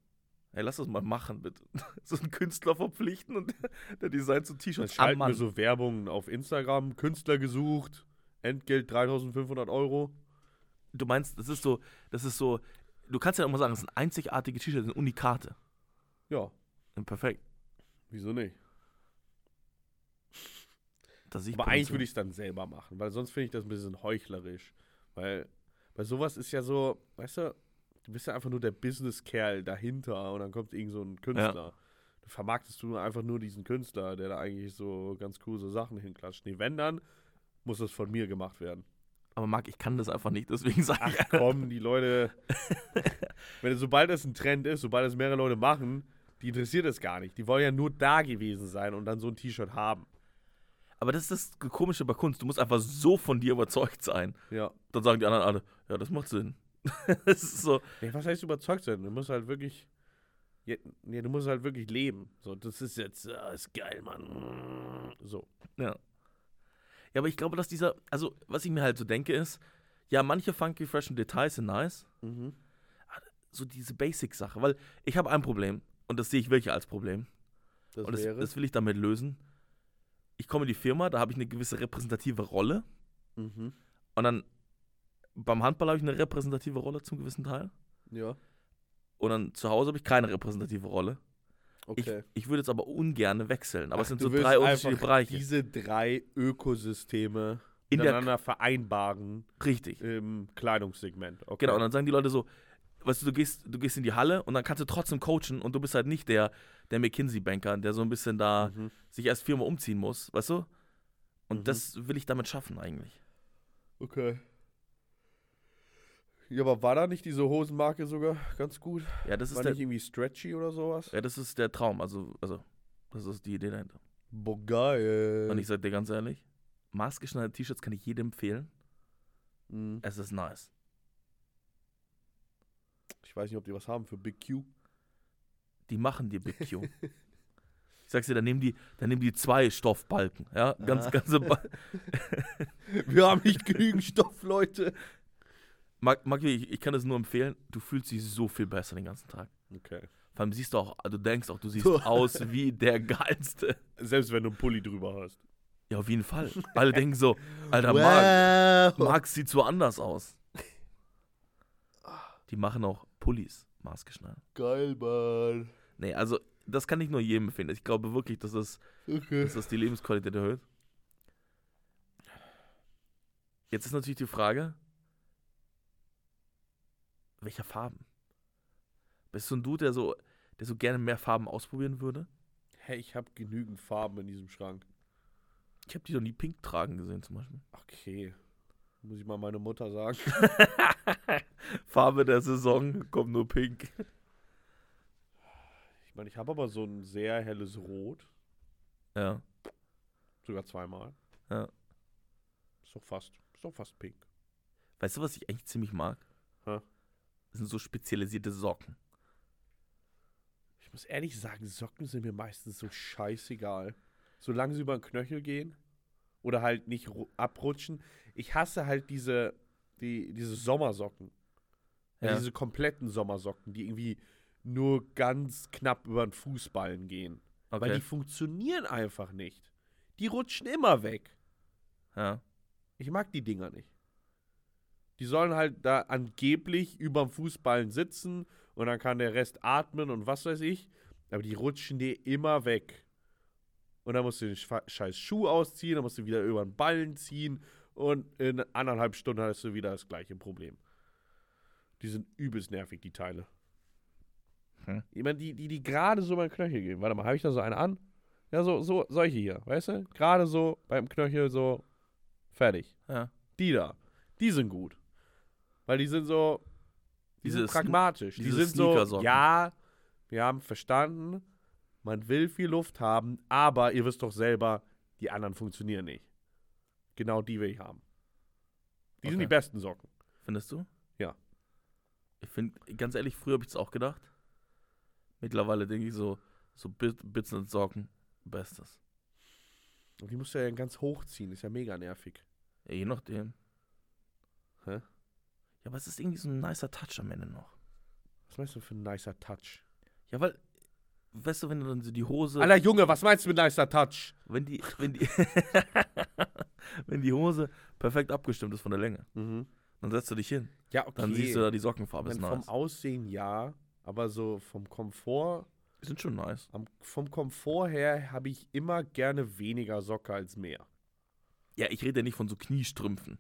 Ey, lass das mal machen, bitte. So einen Künstler verpflichten und der, designt so T-Shirts schalten wir Mann. so Werbung auf Instagram, Künstler gesucht, Entgelt 3500 Euro. Du meinst, das ist so, das ist so, du kannst ja auch mal sagen, es sind einzigartige T-Shirts, sind Unikate. Ja, Perfekt. wieso nicht? Das Aber eigentlich würde ich es dann selber machen, weil sonst finde ich das ein bisschen heuchlerisch. Weil bei sowas ist ja so, weißt du, du bist ja einfach nur der Business-Kerl dahinter und dann kommt irgend so ein Künstler. Du vermarktest du einfach nur diesen Künstler, der da eigentlich so ganz cool so Sachen hinklatscht. Nee, wenn dann, muss das von mir gemacht werden. Aber Marc, ich kann das einfach nicht, deswegen sage Ach ich. komm, die Leute, wenn sobald das ein Trend ist, sobald das mehrere Leute machen, die interessiert es gar nicht. Die wollen ja nur da gewesen sein und dann so ein T-Shirt haben. Aber das ist das Komische bei Kunst. Du musst einfach so von dir überzeugt sein. Ja. Dann sagen die anderen alle, ja, das macht Sinn. das ist so. Ja, was heißt überzeugt sein? Du musst halt wirklich. Ja, nee, du musst halt wirklich leben. So, das ist jetzt, ah, ist geil, Mann. So. Ja. Ja, aber ich glaube, dass dieser, also was ich mir halt so denke ist, ja, manche funky, freshen Details sind nice, Mhm. so diese Basic-Sache, weil ich habe ein Problem und das sehe ich wirklich als Problem Das und das, das will ich damit lösen. Ich komme in die Firma, da habe ich eine gewisse repräsentative Rolle mhm. und dann beim Handball habe ich eine repräsentative Rolle zum gewissen Teil Ja. und dann zu Hause habe ich keine repräsentative Rolle. Okay. Ich, ich würde jetzt aber ungern wechseln, aber Ach, es sind so drei unterschiedliche Bereiche. Diese drei Ökosysteme In der- miteinander vereinbaren Richtig. im Kleidungssegment. Okay. Genau, und dann sagen die Leute so, weißt du, du gehst, du gehst in die Halle und dann kannst du trotzdem coachen und du bist halt nicht der, der McKinsey-Banker, der so ein bisschen da Mhm. sich erst viermal umziehen muss, weißt du? Und Mhm. das will ich damit schaffen eigentlich. Okay. Ja, aber war da nicht diese Hosenmarke sogar ganz gut? Ja, das ist War der, nicht irgendwie stretchy oder sowas? ja, das ist der Traum, also, also, das ist die Idee dahinter. Boah, geil. Und ich sag dir ganz ehrlich, maßgeschneiderte T-Shirts kann ich jedem empfehlen. Mhm. Es ist nice. Ich weiß nicht, ob die was haben für Big Q. Die machen dir Big Q. ich sag's dir, dann nehmen die, dann nehmen die zwei Stoffbalken, ja, ganz, Ah. ganze Wir haben nicht genügend Stoff, Leute. Marc, Marc, ich, ich kann es nur empfehlen, du fühlst dich so viel besser den ganzen Tag. Okay. Vor allem siehst du auch, du denkst auch, du siehst aus wie der Geilste. Selbst wenn du einen Pulli drüber hast. Ja, auf jeden Fall. Alle denken so, Alter, Marc, wow. Marc sieht so anders aus. Die machen auch Pullis maßgeschneidert. Geil, Mann. Nee, also, das kann ich nur jedem empfehlen. Ich glaube wirklich, dass das, Okay. dass das die Lebensqualität erhöht. Jetzt ist natürlich die Frage, welcher Farben? Bist du ein Dude, der so, der so gerne mehr Farben ausprobieren würde? Hey, ich habe genügend Farben in diesem Schrank. Ich habe die noch nie pink tragen gesehen zum Beispiel. Okay. Muss ich mal meine Mutter sagen. Farbe der Saison kommt nur pink. Ich meine, ich habe aber so ein sehr helles Rot. Ja. Sogar zweimal. Ja. Ist doch fast, ist doch fast pink. Weißt du, was ich eigentlich ziemlich mag? Hä? Sind so spezialisierte Socken. Ich muss ehrlich sagen, Socken sind mir meistens so scheißegal. Solange sie über den Knöchel gehen oder halt nicht ru- abrutschen. Ich hasse halt diese, die, diese Sommersocken. Ja. Diese kompletten Sommersocken, die irgendwie nur ganz knapp über den Fußballen gehen. Weil Okay. die funktionieren einfach nicht. Die rutschen immer weg. ja. Ich mag die Dinger nicht. Die sollen halt da angeblich überm Fußballen sitzen und dann kann der Rest atmen und was weiß ich. Aber die rutschen dir immer weg. Und dann musst du den scheiß Schuh ausziehen, dann musst du wieder über den Ballen ziehen und in anderthalb Stunden hast du wieder das gleiche Problem. Die sind übelst nervig, die Teile. Hm. Ich meine, die, die, die gerade so beim Knöchel gehen. Warte mal, habe ich da so eine an? Ja, so, so, solche hier, weißt du? Gerade so beim Knöchel so fertig. ja. Die da. Die sind gut. Weil die sind so. Die Diese sind pragmatisch. Die diese sind so. Ja, wir haben verstanden, man will viel Luft haben, aber ihr wisst doch selber, die anderen funktionieren nicht. Genau die will ich haben. Die sind Okay. die besten Socken. Findest du? Ja. Ich finde, ganz ehrlich, früher habe ich es auch gedacht. Mittlerweile denke ich so, so Bit- Bits und Socken, bestes. Und die musst du ja ganz hochziehen, ist ja mega nervig. Ja, je nachdem. Hä? Ja, aber es ist irgendwie so ein nicer Touch am Ende noch. Was meinst du für ein nicer Touch? Ja, weil, weißt du, wenn du dann so die Hose, Alter Junge, was meinst du mit nicer Touch? wenn die, wenn die, wenn die Hose perfekt abgestimmt ist von der Länge, Mhm. dann setzt du dich hin. Ja, okay. Dann siehst du da die Sockenfarbe ist Wenn vom nice. Aussehen ja, aber so vom Komfort Die sind schon nice. Am, vom Komfort her habe ich immer gerne weniger Socke als mehr. Ja, ich rede ja nicht von so Kniestrümpfen.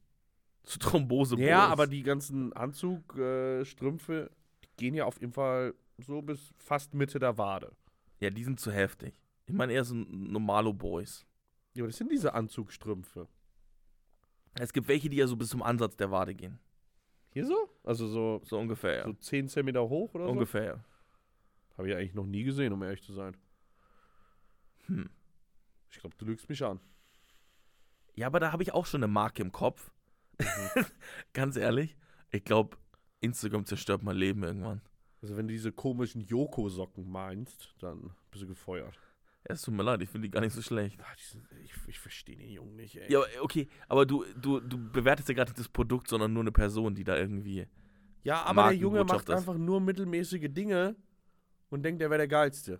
So Thrombose Ja, aber die ganzen Anzugstrümpfe äh, gehen ja auf jeden Fall so bis fast Mitte der Wade. Ja, die sind zu heftig. Ich meine eher so normalo Boys. Ja, aber das sind diese Anzugstrümpfe. Es gibt welche, die ja so bis zum Ansatz der Wade gehen. Hier so? Also so, So ungefähr, ja. so 10 cm hoch oder ungefähr, ja. so? Habe ich eigentlich noch nie gesehen, um ehrlich zu sein. Hm. Ich glaube, du lügst mich an. Ja, aber da habe ich auch schon eine Marke im Kopf. Ganz ehrlich, ich glaube, Instagram zerstört mein Leben irgendwann. Also wenn du diese komischen Joko-Socken meinst, dann bist du gefeuert. Es tut mir leid, ich finde die gar nicht so schlecht. Die sind, ich ich verstehe den Jungen nicht, ey. Ja, okay, aber du, du, du bewertest ja gerade nicht das Produkt, sondern nur eine Person, die da irgendwie. Ja, aber der Junge macht ist. einfach nur mittelmäßige Dinge und denkt, er wäre der Geilste.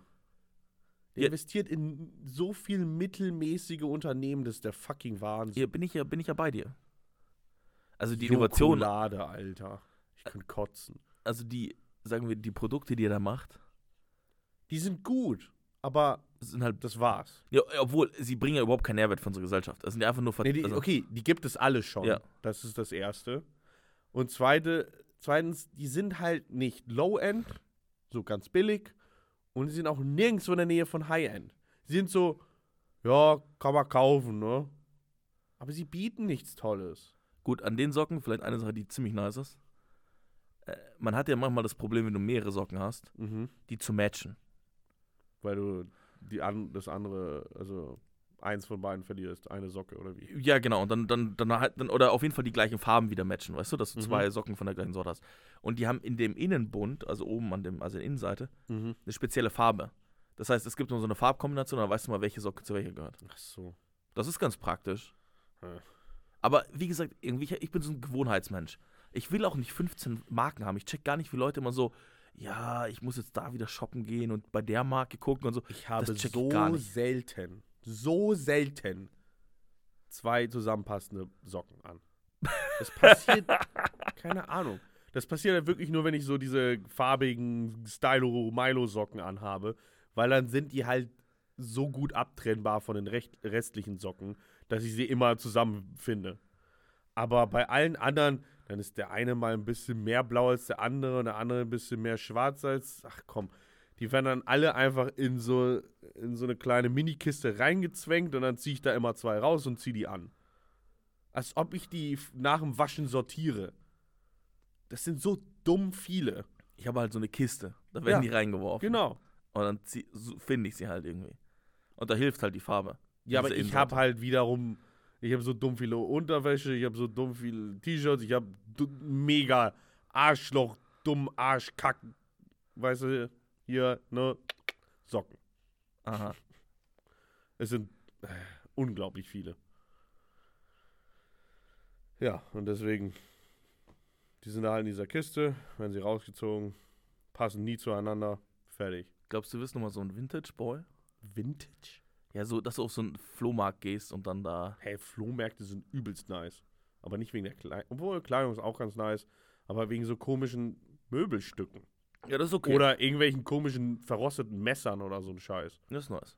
Der Ja. investiert in so viel mittelmäßige Unternehmen, das ist der fucking Wahnsinn. Hier bin ich ja, bin ich ja bei dir. Also die Innovation, Schokolade, Alter. Ich könnte kotzen. also die, sagen wir, die Produkte, die er da macht, Die sind gut, aber sind halt. das war's. Ja, obwohl, sie bringen ja überhaupt keinen Nährwert für unsere Gesellschaft. Das sind ja einfach nur Ver Nee, die, also, okay, die gibt es alle schon. Ja. Das ist das Erste. Und zweite, zweitens, die sind halt nicht Low-End, so ganz billig. Und die sind auch nirgendwo in der Nähe von High-End. Sie sind so, ja, kann man kaufen, ne? Aber sie bieten nichts Tolles. Gut, an den Socken, vielleicht eine Sache, die ziemlich nice ist. Äh, man hat ja manchmal das Problem, wenn du mehrere Socken hast, Mhm. die zu matchen. Weil du die an, das andere, also eins von beiden verlierst, eine Socke oder wie. Ja, genau. Und dann, dann, dann halt, dann, oder auf jeden Fall die gleichen Farben wieder matchen, weißt du, dass du Mhm. zwei Socken von der gleichen Sorte hast. Und die haben in dem Innenbund, also oben an dem, also der Innenseite, Mhm. eine spezielle Farbe. Das heißt, es gibt nur so eine Farbkombination, dann weißt du mal, welche Socke zu welcher gehört. Ach so. Das ist ganz praktisch. Ja. Aber wie gesagt, irgendwie, ich bin so ein Gewohnheitsmensch. Ich will auch nicht 15 Marken haben. Ich check gar nicht, wie Leute immer so, ja, ich muss jetzt da wieder shoppen gehen und bei der Marke gucken und so. Ich habe so selten, so selten zwei zusammenpassende Socken an. Das passiert, keine Ahnung. Das passiert halt wirklich nur, wenn ich so diese farbigen Stylo-Milo-Socken anhabe, weil dann sind die halt so gut abtrennbar von den recht, restlichen Socken, dass ich sie immer zusammenfinde. Aber bei allen anderen, dann ist der eine mal ein bisschen mehr blau als der andere und der andere ein bisschen mehr schwarz als. Ach komm, die werden dann alle einfach in so, in so eine kleine Minikiste reingezwängt und dann ziehe ich da immer zwei raus und ziehe die an. Als ob ich die nach dem Waschen sortiere. Das sind so dumm viele. Ich habe halt so eine Kiste. Da werden Ja, die reingeworfen. Genau. Und dann finde ich sie halt irgendwie. Und da hilft halt die Farbe. Ja, aber ich habe halt wiederum, ich habe so dumm viele Unterwäsche, ich habe so dumm viele T-Shirts, ich habe mega Arschloch, dumm Arschkack, weißt du, hier, ne, Socken. Aha. Es sind äh, unglaublich viele. Ja, und deswegen, die sind da halt in dieser Kiste, werden sie rausgezogen, passen nie zueinander, fertig. Glaubst du, du bist nochmal so ein Vintage-Boy? Vintage? Ja, so, dass du auf so einen Flohmarkt gehst und dann da. Hey, Flohmärkte sind übelst nice. Aber nicht wegen der Kleidung. Obwohl, Kleidung ist auch ganz nice. Aber wegen so komischen Möbelstücken. Ja, das ist okay. Oder irgendwelchen komischen verrosteten Messern oder so ein Scheiß. Das ist nice.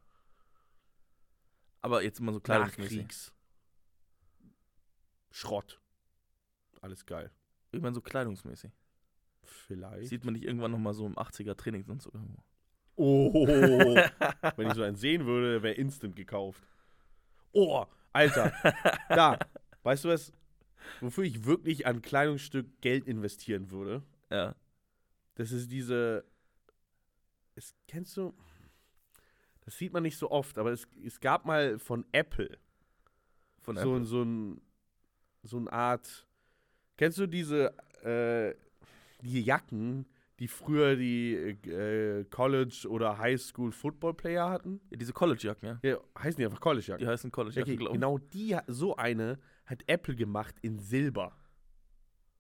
Aber jetzt immer so kleidungsmäßig. Nachkriegs. Schrott. Alles geil. Ich meine so kleidungsmäßig. Vielleicht. Sieht man nicht irgendwann nochmal so im 80er Training sonst so irgendwo. Oh. Wenn ich so einen sehen würde, wäre instant gekauft. Oh, Alter. Da. Weißt du was? Wofür ich wirklich an Kleidungsstück Geld investieren würde? Ja. Das ist diese. Es, kennst du? Das sieht man nicht so oft, aber es, es gab mal von Apple Von so, Apple. so ein so eine Art. Kennst du diese äh, die Jacken, die früher die äh, College oder Highschool Football Player hatten? Ja, diese College-Jacken, ja. Ja, heißen die einfach College Jacken. Die heißen College-Jacken, okay, glaube ich. genau die so eine hat Apple gemacht in Silber.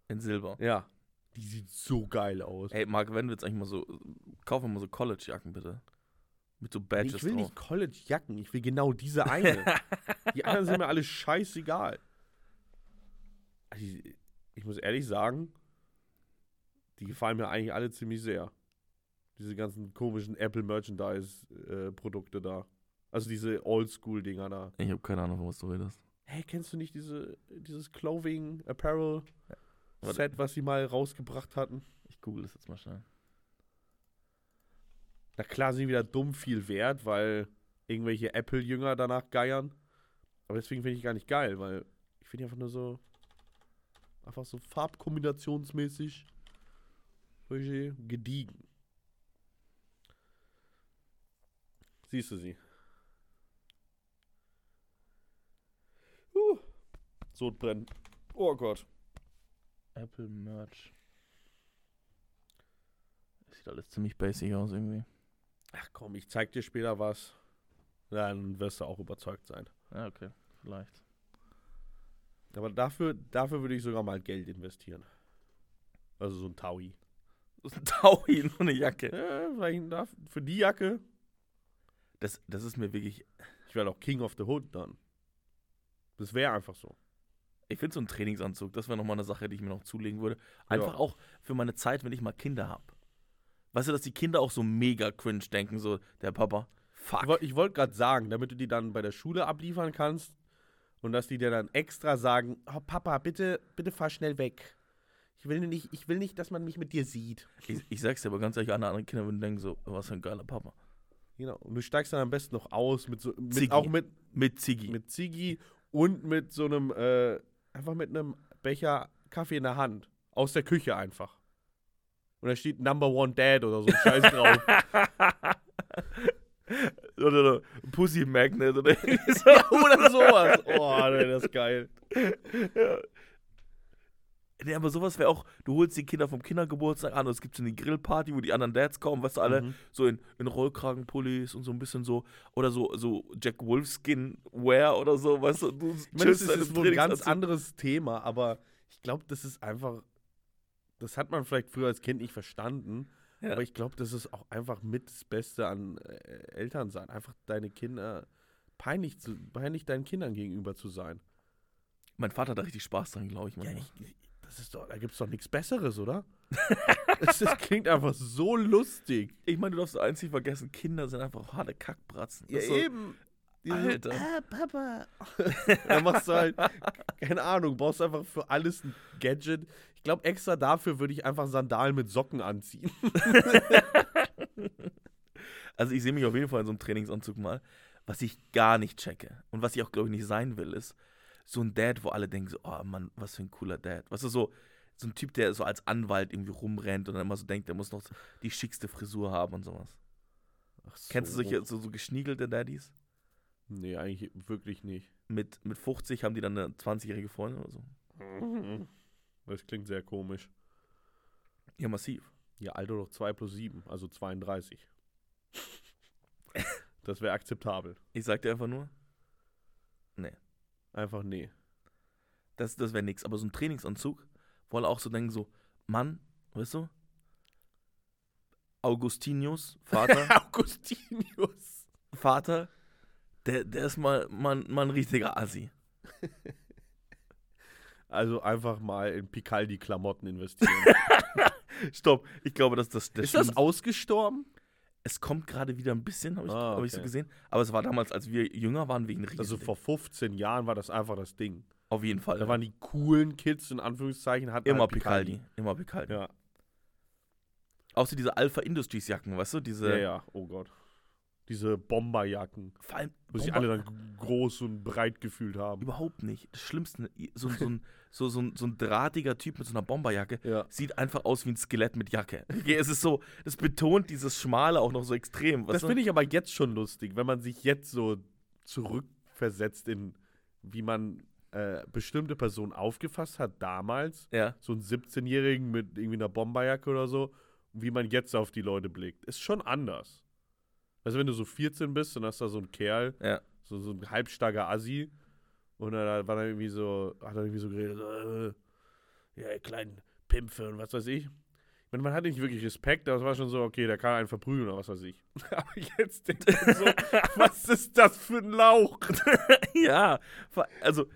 In Silber. Ja, die sieht so geil aus. Ey, Marc, wenn du jetzt eigentlich mal so. Kauf mir mal so College-Jacken, bitte. Mit so Nee, Badges ich will drauf. nicht College-Jacken, ich will genau diese eine. die anderen sind mir alle scheißegal. Also ich muss ehrlich sagen, die gefallen mir eigentlich alle ziemlich sehr. Diese ganzen komischen Apple-Merchandise-Produkte da. Also diese Oldschool-Dinger da. Ich habe keine Ahnung, was du redest. Hey, kennst du nicht diese, dieses Clothing, Apparel Warte. Set, was sie mal rausgebracht hatten? Ich google das jetzt mal schnell. Na klar sind die wieder dumm viel wert, weil irgendwelche Apple-Jünger danach geiern. Aber deswegen finde ich gar nicht geil, weil ich finde einfach nur so. Einfach so farbkombinationsmäßig. Richtig gediegen. Siehst du sie? Uh, Sodbrennen. Oh Gott. Apple Merch. Das sieht alles ziemlich basic aus irgendwie. Ach komm, ich zeig dir später was. Dann wirst du auch überzeugt sein. Ja, okay, vielleicht. Aber dafür, dafür würde ich sogar mal Geld investieren. Also so ein Taui. Das ist ein Taui, nur eine Jacke. Ja, vielleicht darf, für die Jacke. Das, das ist mir wirklich. Ich wäre auch King of the Hood dann. Das wäre einfach so. Ich finde so ein Trainingsanzug, das wäre nochmal eine Sache, die ich mir noch zulegen würde. Einfach Ja. auch für meine Zeit, wenn ich mal Kinder habe. Weißt du, dass die Kinder auch so mega cringe denken, so, der Papa, fuck. Ich wollte gerade sagen, damit du die dann bei der Schule abliefern kannst und dass die dir dann extra sagen, oh, Papa, bitte, bitte fahr schnell weg. Ich will nicht, ich will nicht, dass man mich mit dir sieht. Ich, ich sag's dir aber ganz ehrlich, alle anderen Kinder würden denken so, was für ein geiler Papa. Genau. Und du steigst dann am besten noch aus mit so, mit, Ziggy. auch mit, Mit Ziggy. mit Ziggy und mit so einem, äh, einfach mit einem Becher Kaffee in der Hand. Aus der Küche einfach. Und da steht Number One Dad oder so ein Scheiß drauf. oder, oder Pussy Magnet oder irgendwie so. oder sowas. Oh, nee, das ist geil. ja. Nee, aber sowas wäre auch, du holst die Kinder vom Kindergeburtstag an und es gibt so eine Grillparty, wo die anderen Dads kommen, weißt du, alle Mhm. so in, in Rollkragenpullis und so ein bisschen so, oder so, so Jack Wolfskin Wear oder so, weißt du, du meine, das ist, wohl ein ganz anderes Thema, aber ich glaube, das ist einfach, das hat man vielleicht früher als Kind nicht verstanden, Ja. aber ich glaube, das ist auch einfach mit das Beste an äh, Elternsein, einfach deine Kinder peinlich, zu, peinlich deinen Kindern gegenüber zu sein. Mein Vater hat da richtig Spaß dran, glaube ich. Ja, ich- das ist doch, da gibt es doch nichts Besseres, oder? das, das klingt einfach so lustig. Ich meine, du darfst eins nicht vergessen, Kinder sind einfach harte Kackbratzen. Das ist so, eben. Alter. Ah, Papa. Dann machst du halt, keine Ahnung, brauchst einfach für alles ein Gadget. Ich glaube, extra dafür würde ich einfach Sandalen mit Socken anziehen. Also ich sehe mich auf jeden Fall in so einem Trainingsanzug mal. Was ich gar nicht checke und was ich auch, glaube ich, nicht sein will, ist so ein Dad, wo alle denken so, oh Mann, was für ein cooler Dad. Weißt du, so, so ein Typ, der so als Anwalt irgendwie rumrennt und dann immer so denkt, der muss noch die schickste Frisur haben und sowas. Ach so. Kennst du solche so, so geschniegelte Daddies? Nee, eigentlich wirklich nicht. Mit, mit 50 haben die dann eine 20-jährige Freundin oder so. Das klingt sehr komisch. Ja, massiv. Ja, Alter doch 2 plus 7, also 32. Das wäre akzeptabel. Ich sag dir einfach nur, Einfach nee. das, das wäre nix. Aber so ein Trainingsanzug, wo alle auch so denken so, Mann, weißt du? Augustinius, Vater, Augustinius. Vater, der, der ist mal, mal, mal ein richtiger Assi. Also einfach mal in Picaldi-Klamotten investieren. Stopp, ich glaube, dass das, das ist das ausgestorben? Es kommt gerade wieder ein bisschen, habe ich, Ah, hab ich so okay. gesehen. Aber es war damals, als wir jünger waren, wegen riesig. Also vor 15 Jahren war das einfach das Ding. Auf jeden Fall. Da waren die coolen Kids, in Anführungszeichen, hatten immer halt Picaldi. Immer Picaldi. Ja. Auch so diese Alpha Industries Jacken, weißt du? Diese. ja, ja, oh Gott. Diese Bomberjacken, Vor allem wo sich Bomber- alle dann groß und breit gefühlt haben. Überhaupt nicht. Das Schlimmste, so, so, ein, so, so, ein, so ein drahtiger Typ mit so einer Bomberjacke Ja. sieht einfach aus wie ein Skelett mit Jacke. Okay, es ist so, das betont dieses Schmale auch noch so extrem. Das finde ich aber jetzt schon lustig, wenn man sich jetzt so zurückversetzt in, wie man äh, bestimmte Personen aufgefasst hat damals. Ja. So einen 17-Jährigen mit irgendwie einer Bomberjacke oder so. Wie man jetzt auf die Leute blickt. Ist schon anders. Also wenn du so 14 bist und hast da so ein Kerl, Ja. so, so ein halbstarker Assi. Und dann war er irgendwie so, hat er irgendwie so geredet, so, äh, ja, ihr kleinen Pimpfe und was weiß ich. Ich meine, man hatte nicht wirklich Respekt, aber es war schon so, okay, der kann einen verprügeln oder was weiß ich. aber jetzt denkt man so, was ist das für ein Lauch? ja. Also,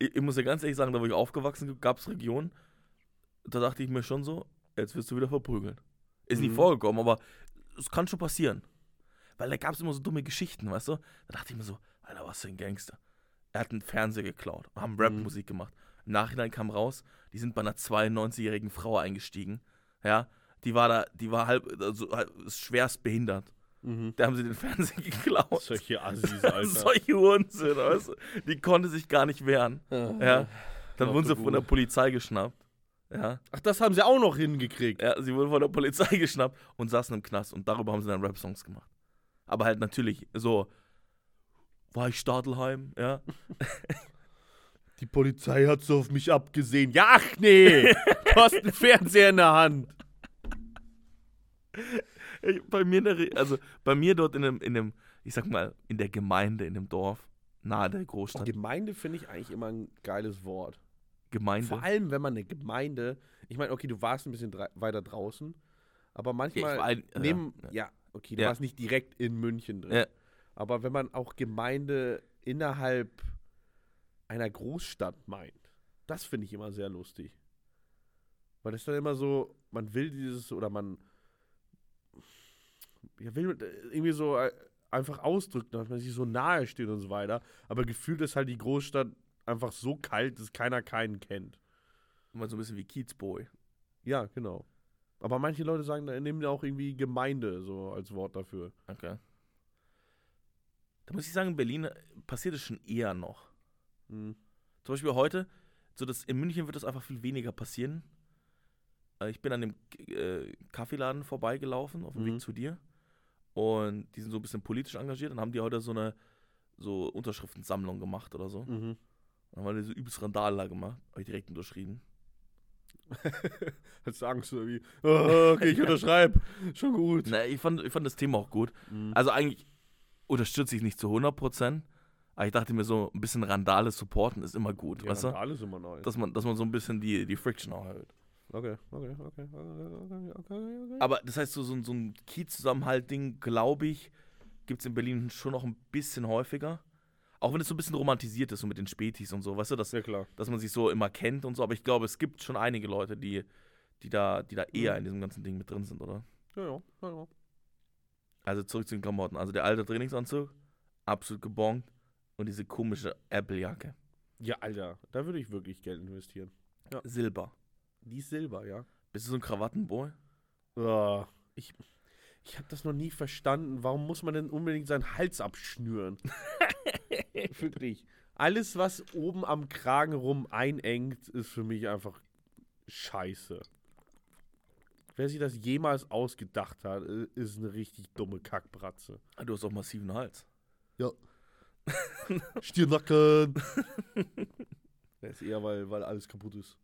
ich, ich muss ja ganz ehrlich sagen, da wo ich aufgewachsen bin, gab es Regionen, da dachte ich mir schon so, jetzt wirst du wieder verprügeln. Ist Mhm. vorgekommen, aber es kann schon passieren. Weil da gab es immer so dumme Geschichten, weißt du? Da dachte ich mir so, Alter, was für ein Gangster. Er hat einen Fernseher geklaut, haben Rap-Musik gemacht. Im Nachhinein kam raus, die sind bei einer 92-jährigen Frau eingestiegen. Ja, die war da, die war halb, also halb, schwerst behindert. Mhm. Da haben sie den Fernseher geklaut. Solche Assis, Alter. Solche Unsinn, weißt du? Die konnte sich gar nicht wehren. Ja. Dann wurden sie von der. Polizei geschnappt. Ja. Ach, das haben sie auch noch hingekriegt. ja, sie wurden von der Polizei geschnappt und saßen im Knast und darüber haben sie dann Rap-Songs gemacht. Aber halt natürlich so, war ich Stadelheim, ja. Die Polizei hat so auf mich abgesehen. Ja, ach nee, du hast einen Fernseher in der Hand. Ich, bei mir, in der Re also bei mir dort in dem, in dem, ich sag mal, in der Gemeinde, in dem Dorf, nahe der Großstadt. Gemeinde finde ich eigentlich immer ein geiles Wort. Gemeinde. Vor allem, wenn man eine Gemeinde, ich meine, okay, du warst ein bisschen weiter draußen, aber manchmal Ja, ich war ein- neben, ja, ja, okay, du Ja. warst nicht direkt in München drin. Ja. Aber wenn man auch Gemeinde innerhalb einer Großstadt meint, das finde ich immer sehr lustig. Weil das dann immer so, man will dieses, oder man ja, will irgendwie so äh, einfach ausdrücken, dass man sich so nahe steht und so weiter. Aber gefühlt ist halt die Großstadt einfach so kalt, dass keiner keinen kennt. Immer so ein bisschen wie Kiezboy. Ja, genau. Aber manche Leute sagen, nehmen ja auch irgendwie Gemeinde so als Wort dafür. Okay. Da muss ich sagen, in Berlin äh, passiert es schon eher noch. Hm. Zum Beispiel heute, so das, in München wird das einfach viel weniger passieren. Äh, Ich bin an dem äh, Kaffeeladen vorbeigelaufen, auf dem Mhm. Weg zu dir. Und die sind so ein bisschen politisch engagiert. Dann haben die heute so eine so Unterschriftensammlung gemacht oder so. Mhm. Dann haben die so übelst Randale da gemacht. Habe ich direkt unterschrieben. Hast du Angst irgendwie? Oh, okay, ich unterschreibe. Schon gut. Na, ich fand, ich fand das Thema auch gut. Mhm. Also eigentlich unterstütze ich nicht zu 100%. Aber ich dachte mir so, ein bisschen Randale supporten ist immer gut, ja, weißt du? alles immer neu. Dass man, dass man so ein bisschen die, die Friction auch hält. Okay, okay, okay, okay, okay, okay. Aber das heißt, so, so, ein- so ein Kiez-Zusammenhalt-Ding, glaube ich, gibt es in Berlin schon noch ein bisschen häufiger. Auch wenn es so ein bisschen romantisiert ist, so mit den Spätis und so, weißt du, dass, klar. dass man sich so immer kennt und so. Aber ich glaube, es gibt schon einige Leute, die, die, da, die da eher Mhm. in diesem ganzen Ding mit drin sind, oder? Ja, ja, ja, ja. Also zurück zu den Klamotten. Also der alte Trainingsanzug, absolut gebongt. Und diese komische Apple-Jacke. Ja, Alter, da würde ich wirklich Geld investieren. Silber. Die ist Silber, ja. Bist du so ein Krawattenboy? Ah, ich ich habe das noch nie verstanden. Warum muss man denn unbedingt seinen Hals abschnüren? Wirklich. Alles, was oben am Kragen rum einengt, ist für mich einfach scheiße. Wer sich das jemals ausgedacht hat, ist eine richtig dumme Kackbratze. Ah, Du hast auch massiven Hals. Ja. Stirnacken. Das ist eher, weil, weil alles kaputt ist.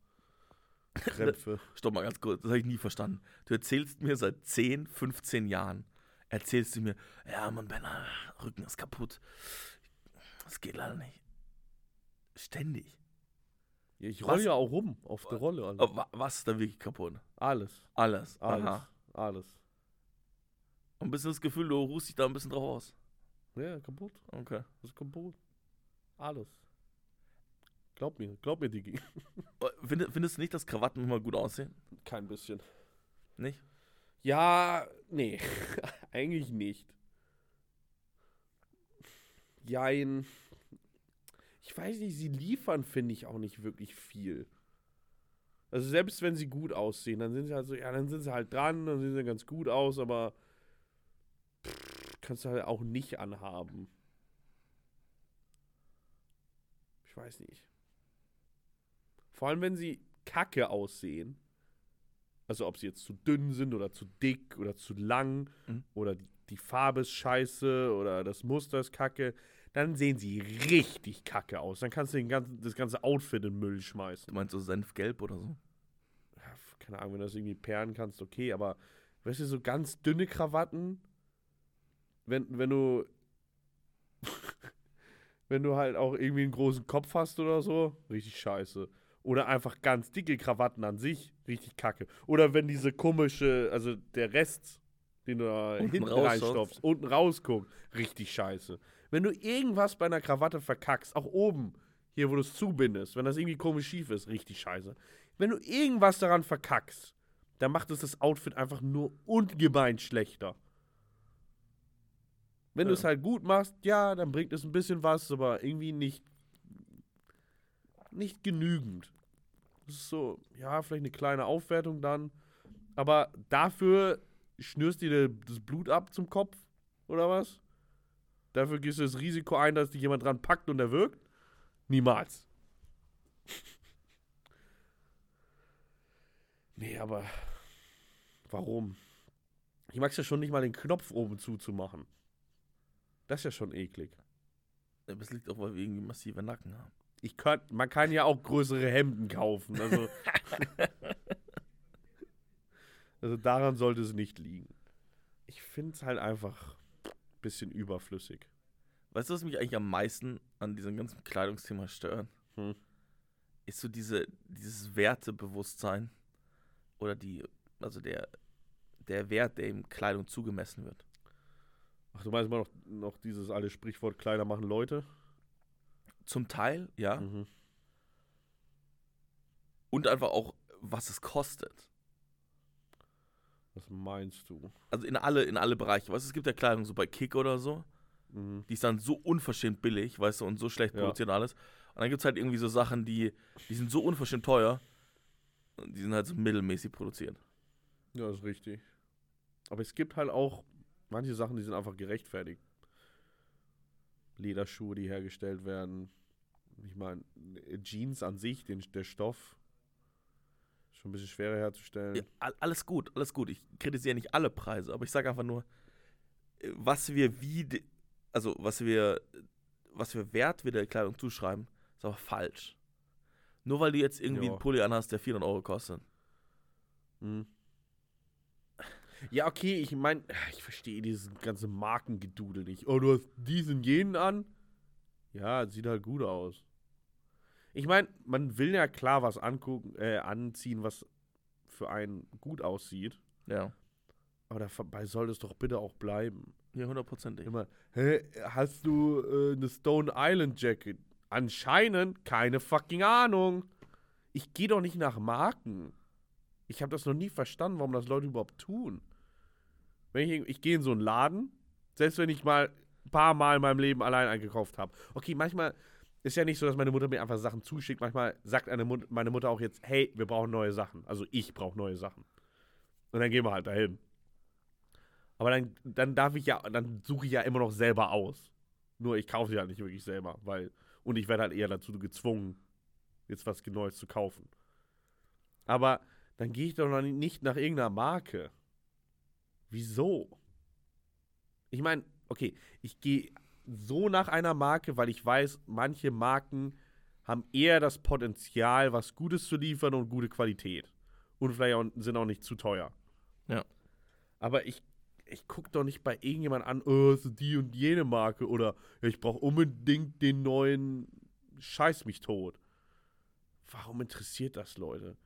Krämpfe. Stopp mal ganz kurz, das habe ich nie verstanden. Du erzählst mir seit 10, 15 Jahren, erzählst du mir, ja, Mann, Benner, Rücken ist kaputt. Das geht leider nicht. Ständig. Ja, ich Was? rolle ja auch rum auf der Rolle. Alter. Wa- was ist da wirklich kaputt? Alles. Alles. Alles. Aha. Alles. Und ein bisschen das Gefühl, du ruhst dich da ein bisschen drauf aus. Ja, kaputt. Okay. Das ist kaputt. Alles. Glaub mir, glaub mir, Digi. Äh, Find, findest du nicht, dass Krawatten immer gut aussehen? Kein bisschen. Nicht? Ja, nee. Eigentlich nicht. Jein. Ich weiß nicht, sie liefern, finde ich, auch nicht wirklich viel. Also selbst wenn sie gut aussehen, dann sind sie halt so, ja, dann sind sie halt dran, dann sehen sie ganz gut aus, aber pff, kannst du halt auch nicht anhaben. Ich weiß nicht. Vor allem, wenn sie kacke aussehen. Also ob sie jetzt zu dünn sind oder zu dick oder zu lang Mhm. oder die, die Farbe ist scheiße oder das Muster ist kacke, dann sehen sie richtig kacke aus. Dann kannst du den ganzen, das ganze Outfit in den Müll schmeißen. Du meinst so Senfgelb oder so? Ja, keine Ahnung, wenn du das irgendwie perlen kannst, okay, aber weißt du, so ganz dünne Krawatten, wenn, wenn du wenn du halt auch irgendwie einen großen Kopf hast oder so, richtig scheiße. Oder einfach ganz dicke Krawatten an sich, richtig kacke. Oder wenn diese komische, also der Rest, den du da Unten hinten reinstopfst, unten rausguckt, richtig scheiße. Wenn du irgendwas bei einer Krawatte verkackst, auch oben, hier wo du es zubindest, wenn das irgendwie komisch schief ist, richtig scheiße. Wenn du irgendwas daran verkackst, dann macht es das Outfit einfach nur ungemein schlechter. Wenn Ja. du es halt gut machst, ja, dann bringt es ein bisschen was, aber irgendwie nicht nicht genügend. Das ist so, ja, vielleicht eine kleine Aufwertung dann, aber dafür schnürst du dir das Blut ab zum Kopf oder was? Dafür gehst du das Risiko ein, dass dich jemand dran packt und erwürgt? Niemals. nee, aber warum? Ich mag es ja schon nicht mal den Knopf oben zuzumachen. Das ist ja schon eklig. Das liegt auch, weil wir irgendwie massive Nacken haben. Ich könnt, man kann ja auch größere Hemden kaufen. Also, also daran sollte es nicht liegen. Ich finde es halt einfach bisschen überflüssig. Weißt du, was mich eigentlich am meisten an diesem ganzen Kleidungsthema stört? Hm. Ist so diese, dieses Wertebewusstsein oder die, also der, der Wert, der ihm Kleidung zugemessen wird. Ach, du meinst immer noch, noch dieses alte Sprichwort, Kleider machen Leute? Zum Teil, ja. Mhm. Und einfach auch, was es kostet. Was meinst du? Also in alle, in alle Bereiche. Weißt du, es gibt ja Kleidung so bei Kick oder so. Mhm. Die ist dann so unverschämt billig, weißt du, und so schlecht Ja. produziert und alles. Und dann gibt es halt irgendwie so Sachen, die, die sind so unverschämt teuer. Und die sind halt so mittelmäßig produziert. Ja, ist richtig. Aber es gibt halt auch manche Sachen, die sind einfach gerechtfertigt. Lederschuhe, die hergestellt werden. Ich meine, Jeans an sich, den, der Stoff, schon ein bisschen schwerer herzustellen. Ja, all- alles gut, alles gut. Ich kritisiere nicht alle Preise, aber ich sage einfach nur, äh, was wir wie, also was wir, was für Wert wir der Kleidung zuschreiben, ist aber falsch. Nur weil du jetzt irgendwie Ja. einen Pulli anhast, der 400 Euro kostet. Mhm. Ja, okay, ich meine, ich verstehe dieses ganze Markengedudel nicht. Oh, du hast diesen, jenen an? Ja, sieht halt gut aus. Ich meine, man will ja klar was angucken, äh, anziehen, was für einen gut aussieht. Ja. Aber dabei soll es doch bitte auch bleiben. Ja, hundertprozentig. Immer, hä, hast du äh, eine Stone Island Jacket? Anscheinend keine fucking Ahnung. Ich gehe doch nicht nach Marken. Ich habe das noch nie verstanden, warum das Leute überhaupt tun. Wenn ich, ich gehe in so einen Laden, selbst wenn ich mal ein paar Mal in meinem Leben allein eingekauft habe. Okay, manchmal ist ja nicht so, dass meine Mutter mir einfach Sachen zuschickt. Manchmal sagt Mut meine Mutter auch jetzt, hey, wir brauchen neue Sachen. Also ich brauche neue Sachen. Und dann gehen wir halt dahin. Aber dann, dann darf ich ja, dann suche ich ja immer noch selber aus. Nur ich kaufe sie halt nicht wirklich selber, weil, und ich werde halt eher dazu gezwungen, jetzt was Neues zu kaufen. Aber dann gehe ich doch noch nicht nach irgendeiner Marke. Wieso? Ich meine, okay, ich gehe so nach einer Marke, weil ich weiß, manche Marken haben eher das Potenzial, was Gutes zu liefern und gute Qualität. Und vielleicht auch, sind auch nicht zu teuer. Ja. Aber ich, ich gucke doch nicht bei irgendjemand an, oh, ist die und jene Marke oder ich brauche unbedingt den neuen Scheiß mich tot. Warum interessiert das Leute?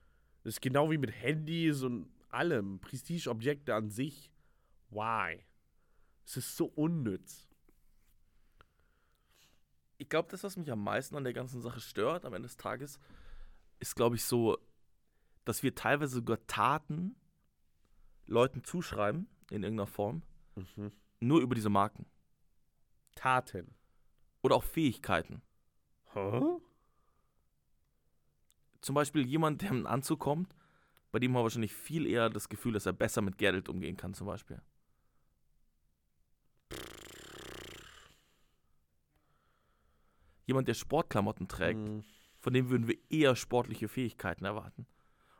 Das ist genau wie mit Handys und allem. Prestigeobjekte an sich. Why? Es ist so unnütz. Ich glaube, das, was mich am meisten an der ganzen Sache stört, am Ende des Tages, ist, glaube ich, so, dass wir teilweise sogar Taten Leuten zuschreiben, in irgendeiner Form, nur über diese Marken. Taten. Oder auch Fähigkeiten. Hä? Zum Beispiel jemand, der einen Anzug kommt, bei dem haben wir wahrscheinlich viel eher das Gefühl, dass er besser mit Geld umgehen kann, zum Beispiel. Jemand, der Sportklamotten trägt, Hm. von dem würden wir eher sportliche Fähigkeiten erwarten.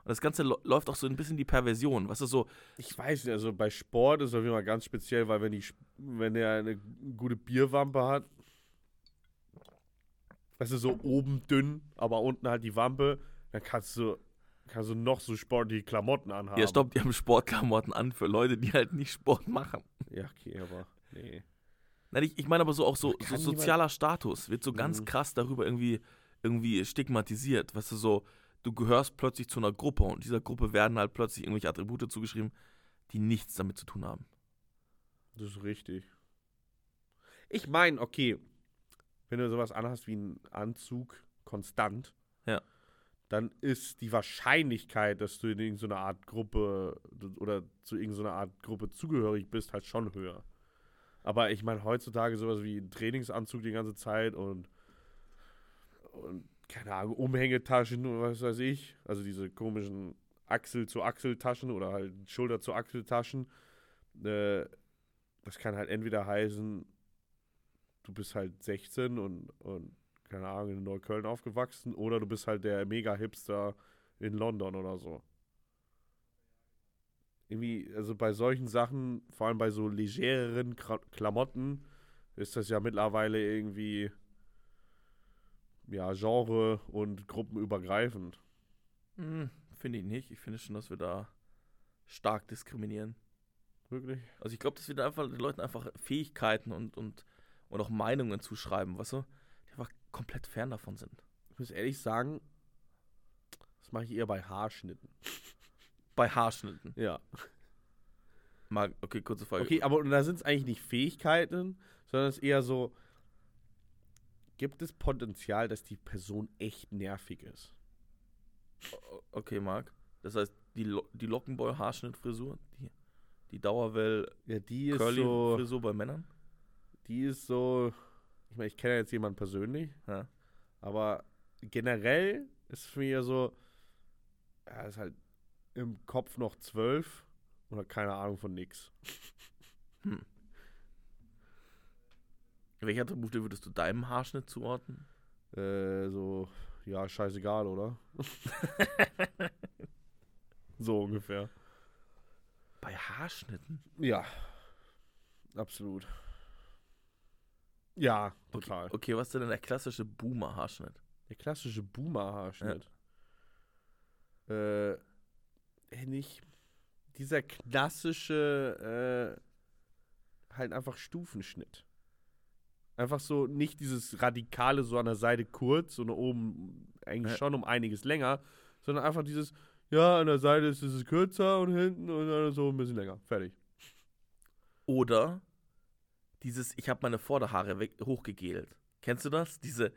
Und das Ganze läuft auch so ein bisschen die Perversion. Was ist so, Ich weiß nicht, also bei Sport ist es auf jeden Fall ganz speziell, weil wenn, die, wenn der eine gute Bierwampe hat, weißt du, so oben dünn, aber unten halt die Wampe, dann kannst du, kannst du noch so sportliche Klamotten anhaben. ja, stopp, die haben Sportklamotten an für Leute, die halt nicht Sport machen. Ja, okay, aber nee. Nein, ich, ich meine aber so auch so, so sozialer Status wird so ganz Mhm. krass darüber irgendwie, irgendwie stigmatisiert. Weißt du, so, du gehörst plötzlich zu einer Gruppe und dieser Gruppe werden halt plötzlich irgendwelche Attribute zugeschrieben, die nichts damit zu tun haben. Das ist richtig. Ich meine, okay, wenn du sowas anhast wie einen Anzug konstant, Ja. Dann ist die Wahrscheinlichkeit, dass du in irgendeiner Art Gruppe oder zu irgendeiner Art Gruppe zugehörig bist, halt schon höher. Aber ich meine, heutzutage sowas wie ein Trainingsanzug die ganze Zeit und, und keine Ahnung, Umhängetaschen oder was weiß ich. Also diese komischen Achsel-zu-Achsel-Taschen oder halt Schulter-zu-Achsel-Taschen. Äh, das kann halt entweder heißen, du bist halt 16 und, und keine Ahnung, in Neukölln aufgewachsen oder du bist halt der Mega-Hipster in London oder so. Irgendwie, also bei solchen Sachen, vor allem bei so legereren Klamotten, ist das ja mittlerweile irgendwie ja, Genre und gruppenübergreifend. Hm, finde ich nicht. Ich finde schon, dass wir da stark diskriminieren. Wirklich? Also ich glaube, dass wir da einfach den Leuten einfach Fähigkeiten und, und, und auch Meinungen zuschreiben, weißt du, komplett fern davon sind. Ich muss ehrlich sagen, das mache ich eher bei Haarschnitten. Bei Haarschnitten. Ja. Mal, okay, kurze Frage. Okay, aber da sind es eigentlich nicht Fähigkeiten, sondern es ist eher so, gibt es Potenzial, dass die Person echt nervig ist? Okay, Marc. Das heißt, die, Lo die Lockenboy-Haarschnittfrisur, die, die Dauerwell Ja, so, bei Männern. die ist so, ich meine, ich kenne jetzt jemanden persönlich, Ja. aber generell ist für mich ja so, er ist halt im Kopf noch zwölf und hat keine Ahnung von nix. Welche Attribute würdest du deinem Haarschnitt zuordnen? Äh, so, ja, scheißegal, oder? so ungefähr. Bei Haarschnitten? Ja, absolut. Ja, total. Okay, was ist denn der klassische Boomer-Haarschnitt? Der klassische Boomer-Haarschnitt. Äh, äh, nicht dieser klassische, äh, halt einfach Stufenschnitt. Einfach so, nicht dieses radikale, so an der Seite kurz und oben eigentlich Ja. schon um einiges länger, sondern einfach dieses, ja, an der Seite ist es kürzer und hinten und dann so ein bisschen länger. Fertig. Oder dieses, ich habe meine Vorderhaare weg, hochgegelt. Kennst du das? Diese,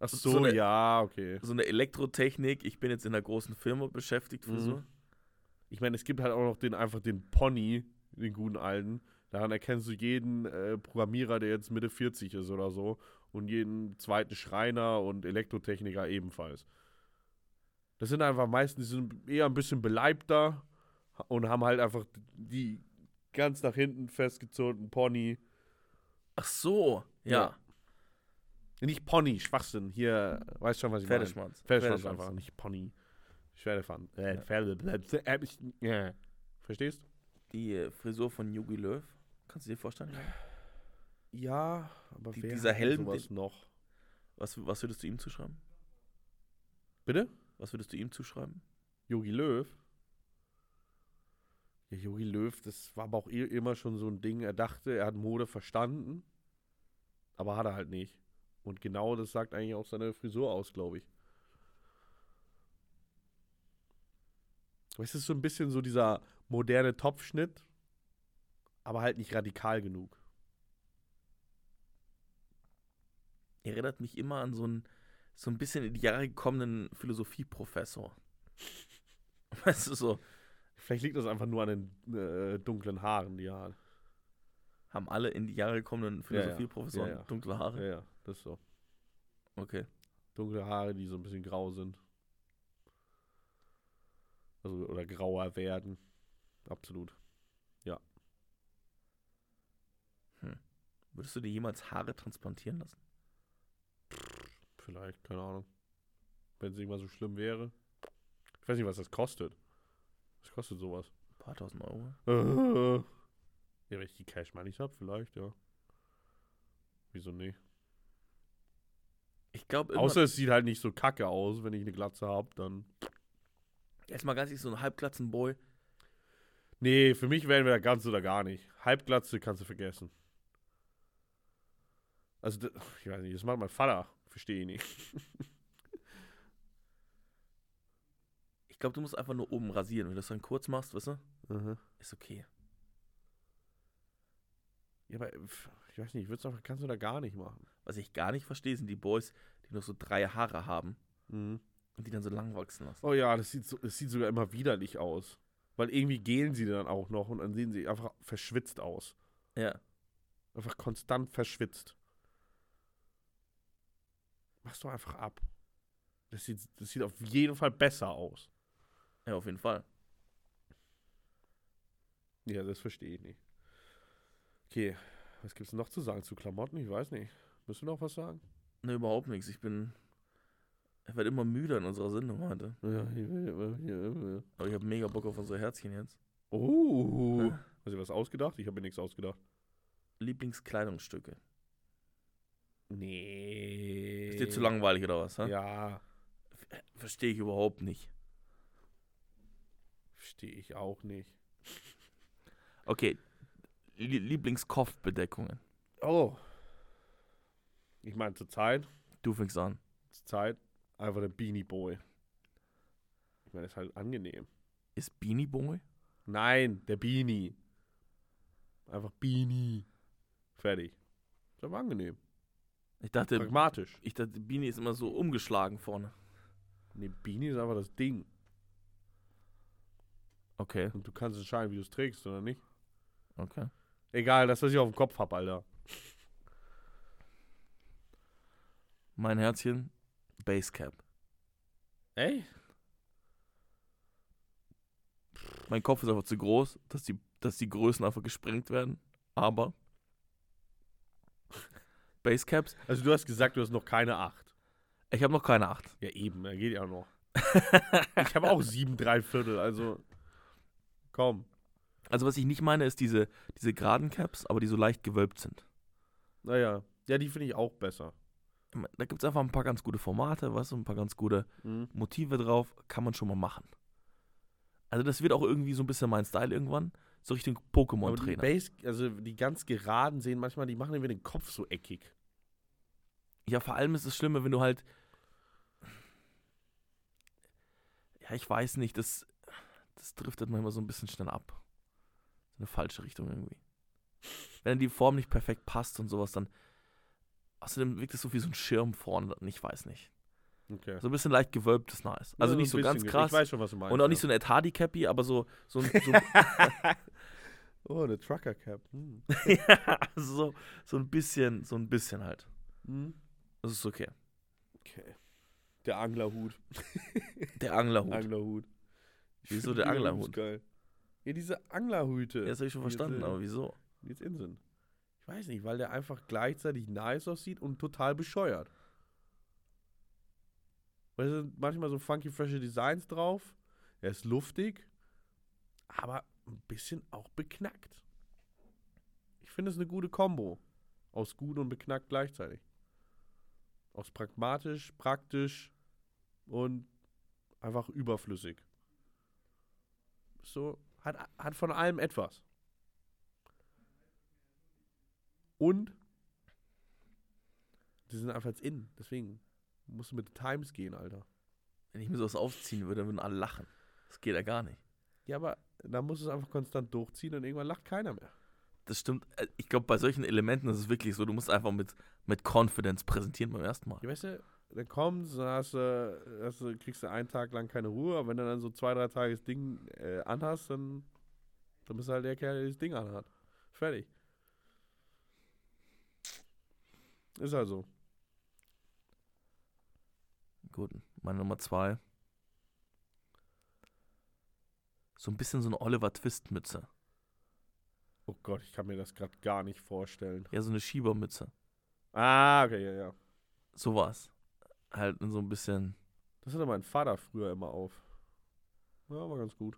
Ach So so, eine- ja, okay. so eine Elektrotechnik, ich bin jetzt in einer großen Firma beschäftigt, Frisur. Mhm. Ich meine, es gibt halt auch noch den einfach den Pony, den guten alten. Daran erkennst du jeden äh, Programmierer, der jetzt Mitte 40 ist oder so. Und jeden zweiten Schreiner und Elektrotechniker ebenfalls. Das sind einfach meistens, die sind eher ein bisschen beleibter und haben halt einfach die ganz nach hinten festgezogenen Pony. Ach so, ja. Nicht Pony, Schwachsinn. Hier, weißt schon, was ich meine. Pferdeschwanz. Pferdeschwanz einfach, nicht Pony. Pferdefahren. Äh, Ja. Pferde. Äh, ja. Verstehst? Die äh, Frisur von Yogi Löw. Kannst du dir vorstellen? Ja, aber Die- wer dieser Helm, sowas noch? Was, was würdest du ihm zuschreiben? Bitte? Was würdest du ihm zuschreiben? Yogi Löw? Ja, Yogi Löw, das war aber auch immer schon so ein Ding. Er dachte, er hat Mode verstanden, aber hat er halt nicht. Und genau das sagt eigentlich auch seine Frisur aus, glaube ich. Aber Es ist so ein bisschen so dieser moderne Topfschnitt, aber halt nicht radikal genug. Erinnert mich immer an so einen, so ein bisschen in die Jahre gekommenen Philosophieprofessor. Weißt du, so, Vielleicht liegt das einfach nur an den äh, dunklen Haaren, die er hat. haben alle in die Jahre gekommenen Ja, ja. Philosophieprofessoren Ja, ja. dunkle Haare? Ja, ja, das ist so. Okay. Dunkle Haare, die so ein bisschen grau sind. Also, oder grauer werden. Absolut. Würdest du dir jemals Haare transplantieren lassen? Vielleicht, keine Ahnung. Wenn es irgendwann so schlimm wäre. Ich weiß nicht, was das kostet. Was kostet sowas? Ein paar tausend Euro? Äh. Ja, wenn ich die Cash Moneys habe, vielleicht, ja. Wieso nicht? Ich glaube, Außer es sieht halt nicht so kacke aus, wenn ich eine Glatze habe, dann. erstmal ganz ehrlich, so ein Halbglatzenboy. Nee, für mich wären wir da ganz oder gar nicht. Halbglatze kannst du vergessen. Also, ich weiß nicht, das macht mein Vater. Verstehe ich nicht. Ich glaube, du musst einfach nur oben rasieren. Wenn du das dann kurz machst, weißt du, ist okay. Ja, aber ich weiß nicht, ich würde es einfach ganz oder gar nicht machen. Was ich gar nicht verstehe, sind die Boys, die noch so drei Haare haben Mhm. und die dann so lang wachsen lassen. Oh ja, das sieht, so, das sieht sogar immer widerlich aus. Weil irgendwie gelen sie dann auch noch und dann sehen sie einfach verschwitzt aus. Ja. Einfach konstant verschwitzt. Machst du einfach ab. Das sieht, das sieht auf jeden Fall besser aus. Ja, auf jeden Fall. Ja, das verstehe ich nicht. Okay, was gibt's noch zu sagen zu Klamotten? Ich weiß nicht. Müssen wir noch was sagen? Ne, überhaupt nichts. Ich bin. Ich werde immer müder in unserer Sendung heute. Ja, hier, hier, hier. Aber ich habe mega Bock auf unsere Herzchen jetzt. Oh. Ja. Hast du was ausgedacht? Ich habe mir nichts ausgedacht. Lieblingskleidungsstücke. Nee. Ist dir zu langweilig oder was? hä? Ja, Verstehe ich überhaupt nicht. Verstehe ich auch nicht. Okay. Lie- Lieblingskopfbedeckungen. Oh. Ich meine, zur Zeit, Du fängst an. zur Zeit einfach der Beanie Boy. Ich meine, ist halt angenehm. Ist Beanie Boy? Nein, der Beanie. Einfach Beanie. Fertig. Ist aber angenehm. Ich dachte, Pragmatisch. ich dachte, Beanie ist immer so umgeschlagen vorne. Nee, Beanie ist einfach das Ding. Okay, Und du kannst entscheiden, wie du es trägst oder nicht. okay. Egal, das, was ich auf dem Kopf hab, Alter. Mein Herzchen, Basecap. Ey? Mein Kopf ist einfach zu groß, dass die, dass die Größen einfach gesprengt werden. Aber Basecaps, Also du hast gesagt, du hast noch keine 8. ich habe noch keine 8. Ja, eben, er geht ja noch. ich habe auch sieben, drei Viertel, also. Komm. Also was ich nicht meine, ist diese, diese geraden Caps, aber die so leicht gewölbt sind. Naja. Ja, die finde ich auch besser. Da gibt es einfach ein paar ganz gute Formate, weißt du, ein paar ganz gute Mhm. Motive drauf, kann man schon mal machen. Also das wird auch irgendwie so ein bisschen mein Style irgendwann, so Richtung Pokémon-Trainer. Base, also die ganz geraden sehen manchmal, die machen irgendwie den Kopf so eckig. Ja, vor allem ist es schlimmer, wenn du halt. Ja, ich weiß nicht, das, das driftet manchmal so ein bisschen schnell ab. So eine falsche Richtung irgendwie. Wenn die Form nicht perfekt passt und sowas, dann. Außerdem wirkt es so wie so ein Schirm vorne, ich weiß nicht. Okay. So ein bisschen leicht gewölbt ist nice. Also Ja, nicht so ganz krass. Ich weiß schon, was du meinst. und auch nicht so ein Ed Hardy Cappy, aber so, so, ein, so, Oh, eine Trucker Cap. Hm. ja, also so, so ein bisschen, so ein bisschen halt. Hm. Das ist okay. Okay. Der Anglerhut. Der Anglerhut. Anglerhut. Wieso der Anglerhut? Geil. Ja, diese Anglerhüte. Ja, das habe ich schon verstanden, aber wieso? jetzt in sind. Ich weiß nicht, weil der einfach gleichzeitig nice aussieht und total bescheuert. Weil es sind manchmal so funky, frische Designs drauf. Er ist luftig, aber ein bisschen auch beknackt. Ich finde es eine gute Kombo. Aus gut und beknackt gleichzeitig. Aus pragmatisch, praktisch und einfach überflüssig. So, hat, hat von allem etwas. Und die sind einfach jetzt in. Deswegen musst du mit den Times gehen, Alter. Wenn ich mir sowas aufziehen würde, würden alle lachen. Das geht ja gar nicht. Ja, aber da musst du es einfach konstant durchziehen und irgendwann lacht keiner mehr. Das stimmt. Äh, Ich glaube, bei solchen Elementen ist es wirklich so, du musst einfach mit, mit Confidence präsentieren beim ersten Mal. Ja, weißt du, dann kommst, dann hast du, hast du, kriegst du einen Tag lang keine Ruhe, aber wenn du dann so zwei, drei Tage das Ding äh, anhast, dann, dann bist du halt der Kerl, der das Ding anhat. Fertig. Ist halt so. Gut, meine Nummer zwei. So ein bisschen so eine Oliver Twist-Mütze. Oh Gott, ich kann mir das gerade gar nicht vorstellen. Ja, so eine Schiebermütze. Ah, okay, ja, ja. Sowas. Halt so ein bisschen. Das hatte mein Vater früher immer auf. Ja, war ganz gut.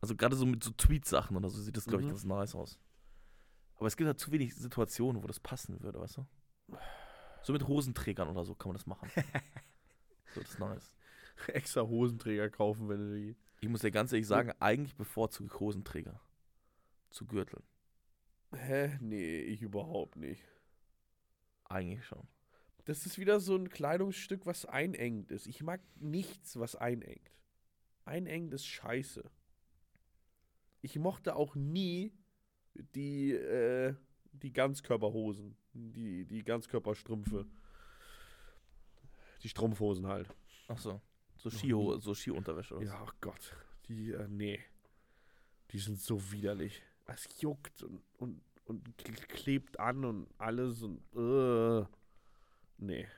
Also gerade so mit so Tweet-Sachen oder so sieht das, glaube ich, Mhm. ganz nice aus. Aber es gibt halt zu wenig Situationen, wo das passen würde, weißt du? So mit Hosenträgern oder so kann man das machen. so, das ist nice. Extra Hosenträger kaufen, wenn du die. Ich muss dir ganz ehrlich sagen, eigentlich bevorzuge ich Hosenträger zu Gürteln. Hä? Nee, ich überhaupt nicht. Eigentlich schon. Das ist wieder so ein Kleidungsstück, was einengt ist. Ich mag nichts, was einengt. Einengt ist scheiße. Ich mochte auch nie die, äh, die Ganzkörperhosen. Die, die Ganzkörperstrümpfe. Die Strumpfhosen halt. Ach so. So, Skiho so Skiunterwäsche oder so. Ja, ach Gott. Die, äh, nee. Die sind so widerlich. Es juckt und, und, und klebt an und alles und, äh. Nee.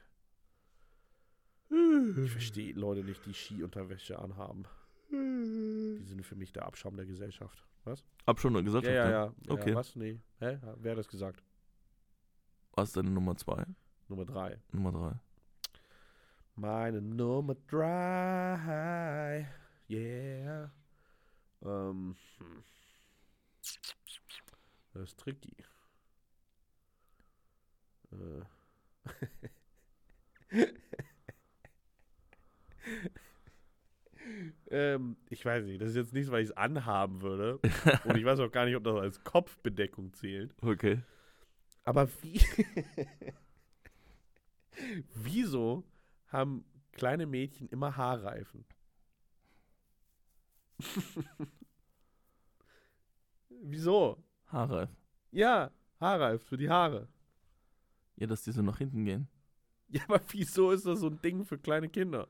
Ich verstehe Leute nicht, die Skiunterwäsche anhaben. Die sind für mich der Abschaum der Gesellschaft. Was? Eine Ja, Gesellschaft. ja, ja. ja Okay. was? Nee. Hä? Wer hat das gesagt? Was ist deine Nummer zwei? Nummer drei. Nummer drei. Meine Nummer drei. Yeah. Ähm. hm. Das ist tricky. Äh. ähm, ich weiß nicht, das ist jetzt nichts, weil ich es anhaben würde. Und ich weiß auch gar nicht, ob das als Kopfbedeckung zählt. Okay. Aber wie. Wieso haben kleine Mädchen immer Haarreifen? Wieso? Haarreif. Ja, Haarreif für die Haare. Ja, dass die so nach hinten gehen. Ja, aber wieso ist das so ein Ding für kleine Kinder?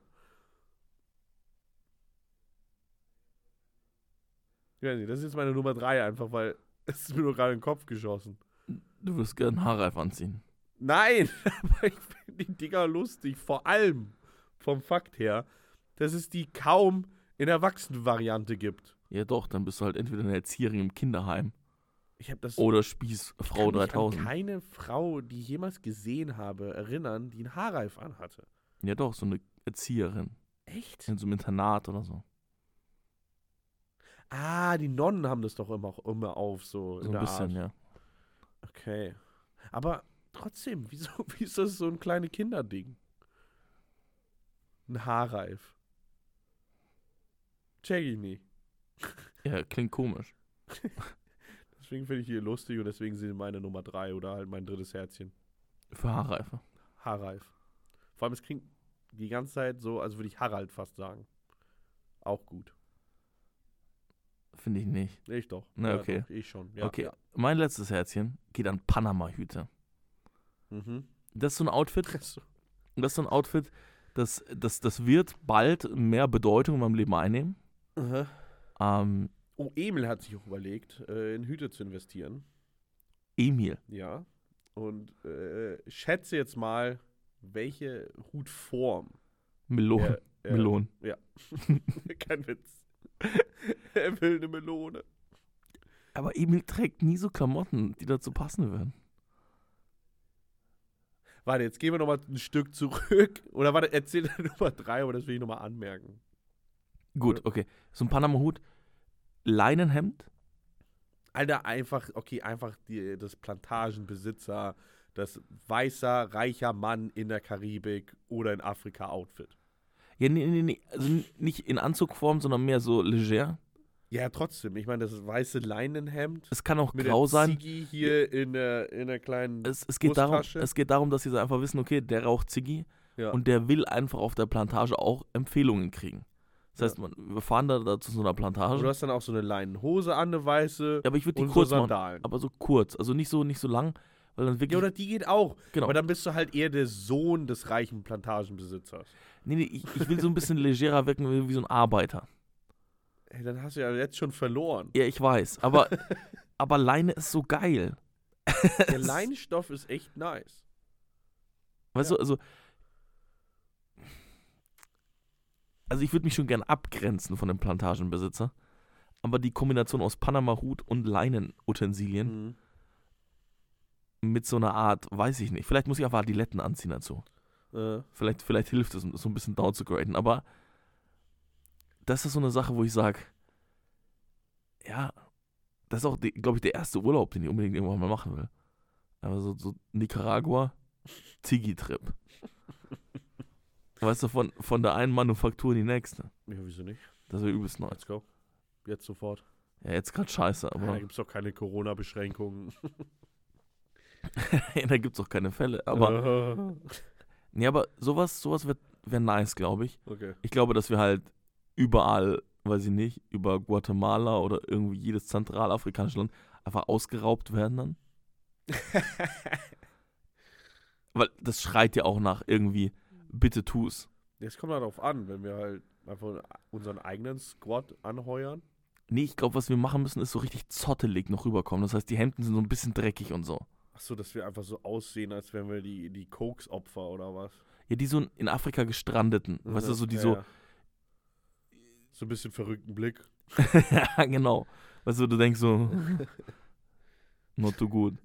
Ich weiß nicht, das ist jetzt meine Nummer drei einfach, weil es ist mir nur gerade in den Kopf geschossen. Du würdest gerne Haarreif anziehen. Nein, aber ich finde die Dinger lustig. Vor allem vom Fakt her, dass es die kaum in Erwachsenenvariante gibt. Ja, doch, dann bist du halt entweder eine Erzieherin im Kinderheim Ich habe das oder Spießfrau kann mich an 3000. keine Frau, die ich jemals gesehen habe, erinnern, die einen Haarreif anhatte. Ja, doch, so eine Erzieherin. Echt? In so einem Internat oder so. Ah, die Nonnen haben das doch immer, immer auf, so, So in ein bisschen, Art. ja. Okay. Aber trotzdem, wieso, wie ist das so ein kleines Kinderding? Ein Haarreif. Check ich nicht. Ja, klingt komisch. Deswegen finde ich die lustig und deswegen sind meine Nummer drei oder halt mein drittes Herzchen. Für Haarreife. Haarreif. Vor allem, es klingt die ganze Zeit so, als würde ich Harald fast sagen. Auch gut. Finde ich nicht. Ich doch. Na, Ja, okay. Doch, ich schon. Ja, okay, mein letztes Herzchen geht an Panama-Hüte. Mhm. Das ist so ein Outfit, das ist so ein Outfit, das, das, das wird bald mehr Bedeutung in meinem Leben einnehmen. Ähm, Oh, Emil hat sich auch überlegt, äh, in Hüte zu investieren. Emil. Ja. Und äh, schätze jetzt mal, welche Hutform. Melon. er- er- Melon. Kein Witz. er will eine Melone. Aber Emil trägt nie so Klamotten, die dazu passen würden. Warte, jetzt gehen wir nochmal ein Stück zurück. Oder warte, erzähl Nummer drei, aber das will ich nochmal anmerken. Gut, okay. So ein Panama-Hut, Leinenhemd, Alter, einfach, okay, einfach die, das Plantagenbesitzer, das weißer, reicher Mann in der Karibik oder in Afrika Outfit. Ja, nee, nee, nee. Also nicht in Anzugform, sondern mehr so leger. Ja, trotzdem. Ich meine, das weiße Leinenhemd Es kann auch mit grau der sein. Ziggy hier in der, in der kleinen. Es, es, geht darum, es geht darum, dass sie so einfach wissen, okay, der raucht Ziggy ja. und der will einfach auf der Plantage auch Empfehlungen kriegen. Das heißt, man, wir fahren da, da zu so einer Plantage. Du hast dann auch so eine Leinenhose an, eine weiße. ja, aber ich würde die kurz so machen. Sandalen. Aber so kurz. Also nicht so, nicht so lang, weil dann wirklich. Ja, oder die geht auch. genau. Aber dann bist du halt eher der Sohn des reichen Plantagenbesitzers. nee, nee, ich, ich will so ein bisschen legerer wirken wie, wie so ein Arbeiter. Ey, dann hast du ja jetzt schon verloren. Ja, ich weiß. Aber, aber Leine ist so geil. Der Leinenstoff ist echt nice. Weißt Ja. du, also. Also ich würde mich schon gern abgrenzen von dem Plantagenbesitzer. Aber die Kombination aus Panama-Hut und Leinenutensilien Mhm. mit so einer Art, weiß ich nicht. Vielleicht muss ich einfach Adiletten anziehen dazu. Äh, Vielleicht, vielleicht hilft es, so ein bisschen down zu graden. Aber das ist so eine Sache, wo ich sage, ja, das ist auch, glaube ich, der erste Urlaub, den ich unbedingt irgendwann mal machen will. Aber so, so Nicaragua, Tigi-Trip. Weißt du, von, von der einen Manufaktur in die nächste. ja, wieso nicht? Das wäre übelst nice. Let's go. Jetzt sofort. Ja, jetzt gerade scheiße, da aber gibt es doch keine Corona-Beschränkungen. da gibt es auch keine Fälle. Aber, nee, aber sowas, sowas wäre wär nice, glaube ich. okay. Ich glaube, dass wir halt überall, weiß ich nicht, über Guatemala oder irgendwie jedes zentralafrikanische Land einfach ausgeraubt werden dann. Weil das schreit ja auch nach irgendwie, bitte tu's. Jetzt kommt darauf an, wenn wir halt einfach unseren eigenen Squad anheuern. Nee, ich glaube, was wir machen müssen, ist so richtig zottelig noch rüberkommen. Das heißt, die Hemden sind so ein bisschen dreckig und so. Achso, dass wir einfach so aussehen, als wären wir die, die Koks-Opfer oder was. Ja, die so in Afrika gestrandeten. Weißt du, so die Ja, so, ja. So ein bisschen verrückten Blick. ja, genau. Weißt du, du denkst so, not too good.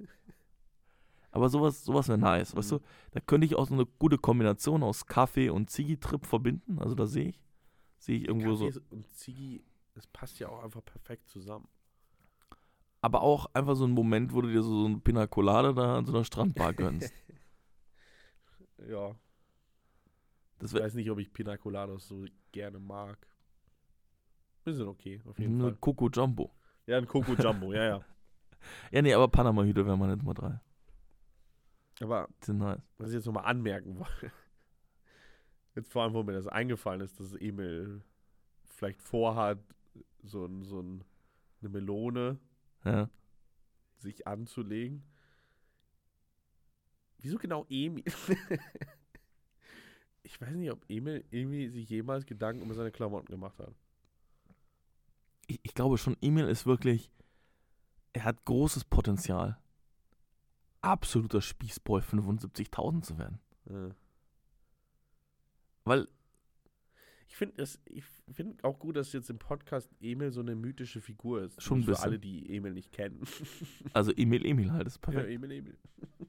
Aber sowas, sowas wäre nice, weißt Mhm. du? Da könnte ich auch so eine gute Kombination aus Kaffee und Ziggy-Trip verbinden. Also da sehe ich, sehe ich irgendwo so. Kaffee Und Ziggy, das passt ja auch einfach perfekt zusammen. Aber auch einfach so ein Moment, wo du dir so, so eine Pina Colada da an so einer Strandbar gönnst. Ja. Das Ich weiß nicht, ob ich Pina Coladas so gerne mag. Wir sind okay, auf jeden Eine Fall. Coco Jumbo. Ja, ein Coco Jumbo, ja, ja. Ja, nee, aber Panama-Hüte wäre meine Nummer 3. Aber nice. was ich jetzt nochmal anmerken wollte, jetzt vor allem, wo mir das eingefallen ist, dass Emil vielleicht vorhat, so, ein, so ein, eine Melone Ja. sich anzulegen. Wieso genau Emil? ich weiß nicht, ob Emil irgendwie sich jemals Gedanken über seine Klamotten gemacht hat. Ich, ich glaube schon, Emil ist wirklich, er hat großes Potenzial, absoluter Spießboy 75.000 zu werden. Ja. Weil, Ich finde finde auch gut, dass jetzt im Podcast Emil so eine mythische Figur ist. Schon ein Für bisschen. alle, die Emil nicht kennen. also Emil Emil halt, ist ja, perfekt. Emil, Emil.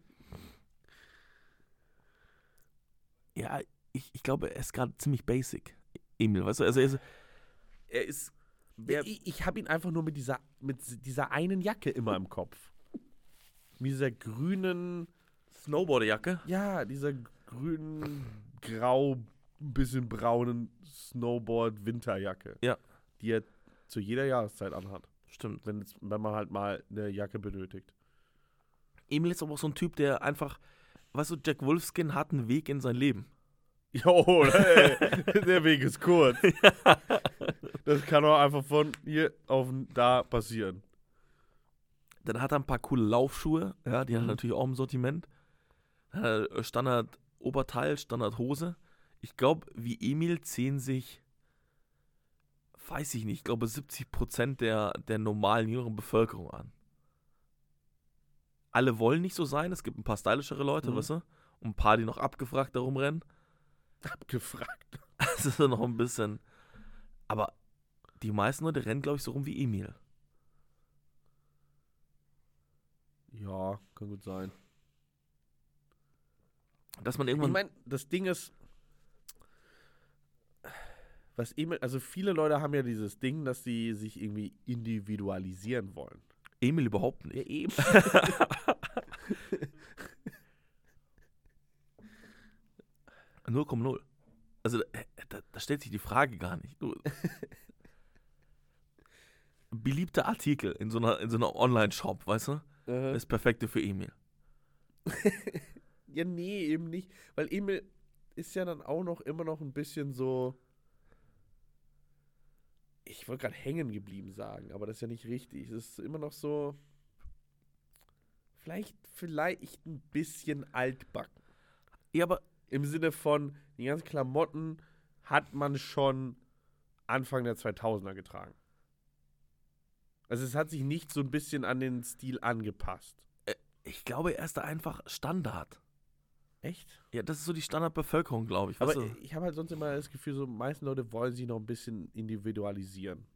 Ja, ich, ich glaube, er ist gerade ziemlich basic. Emil, weißt du, also er ist, er ist Ja, ich ich habe ihn einfach nur mit dieser, mit dieser einen Jacke immer im Kopf. Mit dieser grünen, Snowboarderjacke. ja, dieser grünen, grau, ein bisschen braunen Snowboard-Winterjacke. Ja. Die er zu jeder Jahreszeit anhat. Stimmt. Wenn, wenn man halt mal eine Jacke benötigt. Emil ist aber auch so ein Typ, der einfach, weißt du, Jack Wolfskin hat einen Weg in sein Leben. Jo, ey, der Weg ist kurz. Das kann auch einfach von hier auf da passieren. Dann hat er ein paar coole Laufschuhe, ja, die hat er Mhm. natürlich auch im Sortiment. Er Standard Oberteil, Standard Hose. Ich glaube, wie Emil zählen sich, weiß ich nicht, ich glaube 70% der, der normalen jüngeren Bevölkerung an. Alle wollen nicht so sein, es gibt ein paar stylischere Leute, Mhm. weißt du? Und ein paar, die noch abgefragt darum rennen. Abgefragt. Das ist noch ein bisschen. Aber die meisten Leute rennen, glaube ich, so rum wie Emil. Ja, kann gut sein. Dass man Ich irgendwann. meine, das Ding ist, was Emil, also viele Leute haben ja dieses Ding, dass sie sich irgendwie individualisieren wollen. Emil überhaupt nicht. Ja, eben. Null Komma null. Also da, da stellt sich die Frage gar nicht. Beliebter Artikel in so einer, in so einer Online-Shop, weißt du? Äh, Das Perfekte für Emil. ja, nee, eben nicht. Weil Emil ist ja dann auch noch immer noch ein bisschen so. Ich wollte gerade hängen geblieben sagen, aber das ist ja nicht richtig. Es ist immer noch so. Vielleicht, vielleicht ein bisschen altbacken. Ja, aber Im Sinne von, die ganzen Klamotten hat man schon Anfang der 2000er getragen. Also es hat sich nicht so ein bisschen an den Stil angepasst. ich glaube, er ist da einfach Standard. Echt? Ja, das ist so die Standardbevölkerung, glaube ich. Aber weißt du? ich habe halt sonst immer das Gefühl, so meisten Leute wollen sich noch ein bisschen individualisieren.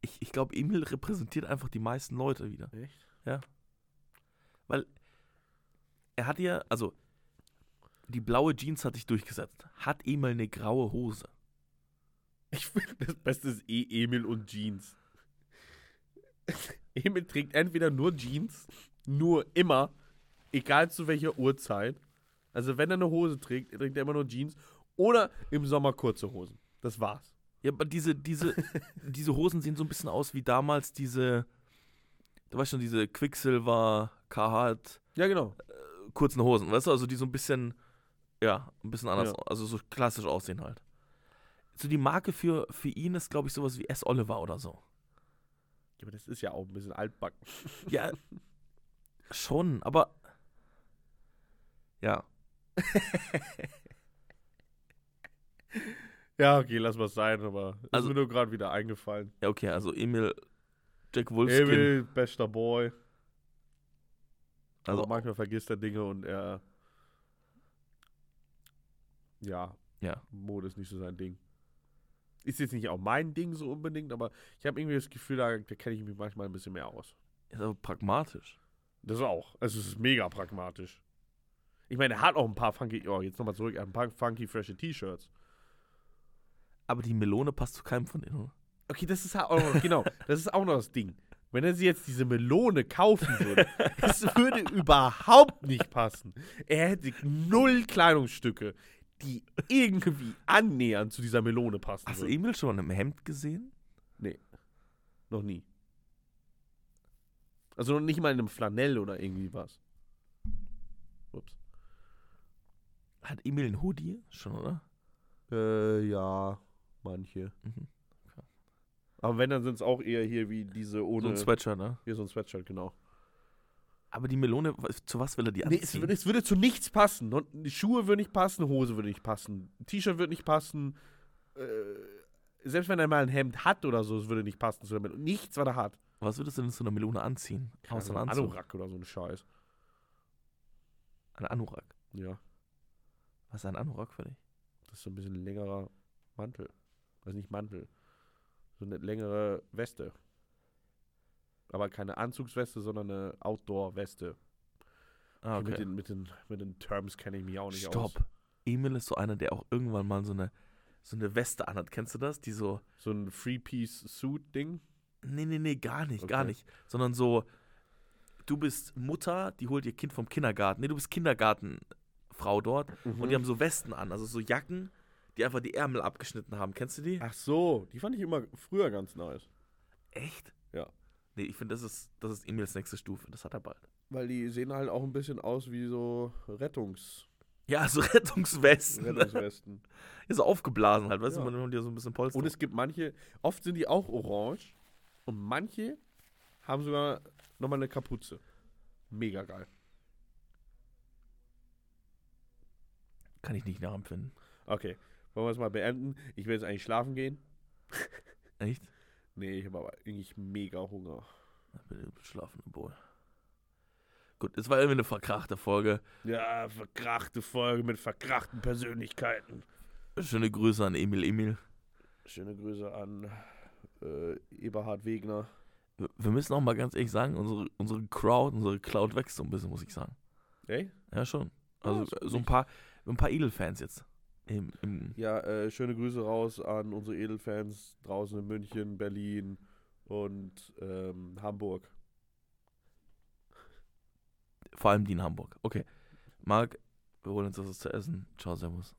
ich, ich glaube, Emil repräsentiert einfach die meisten Leute wieder. Echt? Er hat ja, also, die blaue Jeans hat sich durchgesetzt. Hat Emil eine graue Hose? Ich finde, das Beste ist eh Emil und Jeans. Emil trägt entweder nur Jeans, nur immer, egal zu welcher Uhrzeit. Also wenn er eine Hose trägt, trägt er immer nur Jeans oder im Sommer kurze Hosen. Das war's. Ja, aber diese, diese, diese Hosen sehen so ein bisschen aus wie damals diese, du weißt schon, diese Quicksilver, Carhartt, Ja, genau. kurzen Hosen, weißt du? Also die so ein bisschen, ja, ein bisschen anders, Ja. also so klassisch aussehen halt. So die Marke für, für ihn ist, glaube ich, sowas wie S. Oliver oder so. Aber das ist ja auch ein bisschen altbacken. Ja, schon, aber ja, Ja, okay, lass was sein, aber ist Also- mir nur gerade wieder eingefallen. ja, okay, also Emil, Jack Wolfskin, Emil, bester Boy. Also also manchmal vergisst er Dinge und er. Ja, ja, Mode ist nicht so sein Ding. Ist jetzt nicht auch mein Ding so unbedingt, aber ich habe irgendwie das Gefühl, da, da kenne ich mich manchmal ein bisschen mehr aus. ist aber pragmatisch. Das auch. Also es ist mega pragmatisch. Ich meine, er hat auch ein paar funky, oh, jetzt nochmal zurück, er hat ein paar funky, frische T-Shirts. Aber die Melone passt zu keinem von denen, oder? Okay, das ist halt auch noch, genau, das ist auch noch das Ding. Wenn er sich jetzt diese Melone kaufen würde, es würde überhaupt nicht passen. Er hätte null Kleidungsstücke, die irgendwie annähernd zu dieser Melone passen. Hast du würden. Emil schon im Hemd gesehen? Noch nie. Also noch nicht mal in einem Flanell oder irgendwie was. Ups. Hat Emil einen Hoodie? Schon, oder? Äh, ja, manche. Mhm. Aber wenn, dann sind es auch eher hier wie diese So ohne. ein Sweatshirt, ne? hier so ein Sweatshirt, genau. Aber die Melone, zu was will er die Nee, anziehen? es, würde, es würde zu nichts passen. Die Schuhe würden nicht passen, Hose würde nicht passen, T-Shirt würde nicht passen. Äh, selbst wenn er mal ein Hemd hat oder so, es würde nicht passen zu der Melone. Nichts, was er hat. was würdest du denn zu einer Melone anziehen? Außer Also ein. Anorak oder so ein Scheiß. Ein Anorak. Ja, Was ist ein Anorak für dich? das ist so ein bisschen längerer Mantel. Also nicht Mantel. So eine längere Weste. Aber keine Anzugsweste, sondern eine Outdoor-Weste. Ah, Mit, okay. den, mit, den, mit den Terms kenne ich mich auch nicht Stopp. aus. Emil ist so einer, der auch irgendwann mal so eine, so eine Weste anhat. Kennst du das? Die so, So ein Three-Piece-Suit-Ding. nee, nee, nee, gar nicht, gar Okay. nicht. Sondern so, du bist Mutter, die holt ihr Kind vom Kindergarten. Nee, du bist Kindergartenfrau dort. Und Mhm. die haben so Westen an, also so Jacken, die einfach die Ärmel abgeschnitten haben. Kennst du die? Ach so, die fand ich immer früher ganz nice. Echt? Ja. Nee, ich finde, das ist, das ist Emils nächste Stufe. Das hat er bald. Weil die sehen halt auch ein bisschen aus wie so Rettungs Ja, so Rettungswesten. Rettungswesten. Ja, so aufgeblasen halt, weißt Ja. du, man holt dir so ein bisschen Polster. Und es gibt manche, oft sind die auch orange und manche haben sogar nochmal eine Kapuze. Mega geil. kann ich nicht nachempfinden. Okay, wollen wir es mal beenden? Ich will jetzt eigentlich schlafen gehen. Echt? Nee, ich habe aber eigentlich mega Hunger. Na, Bitte schlafen, Boy. Gut, es war irgendwie eine verkrachte Folge. Ja, verkrachte Folge mit verkrachten Persönlichkeiten. Schöne Grüße an Emil Emil. Schöne Grüße an äh, Eberhard Wegner. Wir- müssen auch mal ganz ehrlich sagen, unsere, unsere Crowd, unsere Cloud wächst so ein bisschen, muss ich sagen. Ey? Ja, schon. Ja, Also gut. so ein paar, ein paar Edelfans jetzt. Im, im, Ja, äh, schöne Grüße raus an unsere Edelfans draußen in München, Berlin und ähm, Hamburg. vor allem die in Hamburg. Okay. Marc, wir holen uns das zu essen. Ciao, Servus.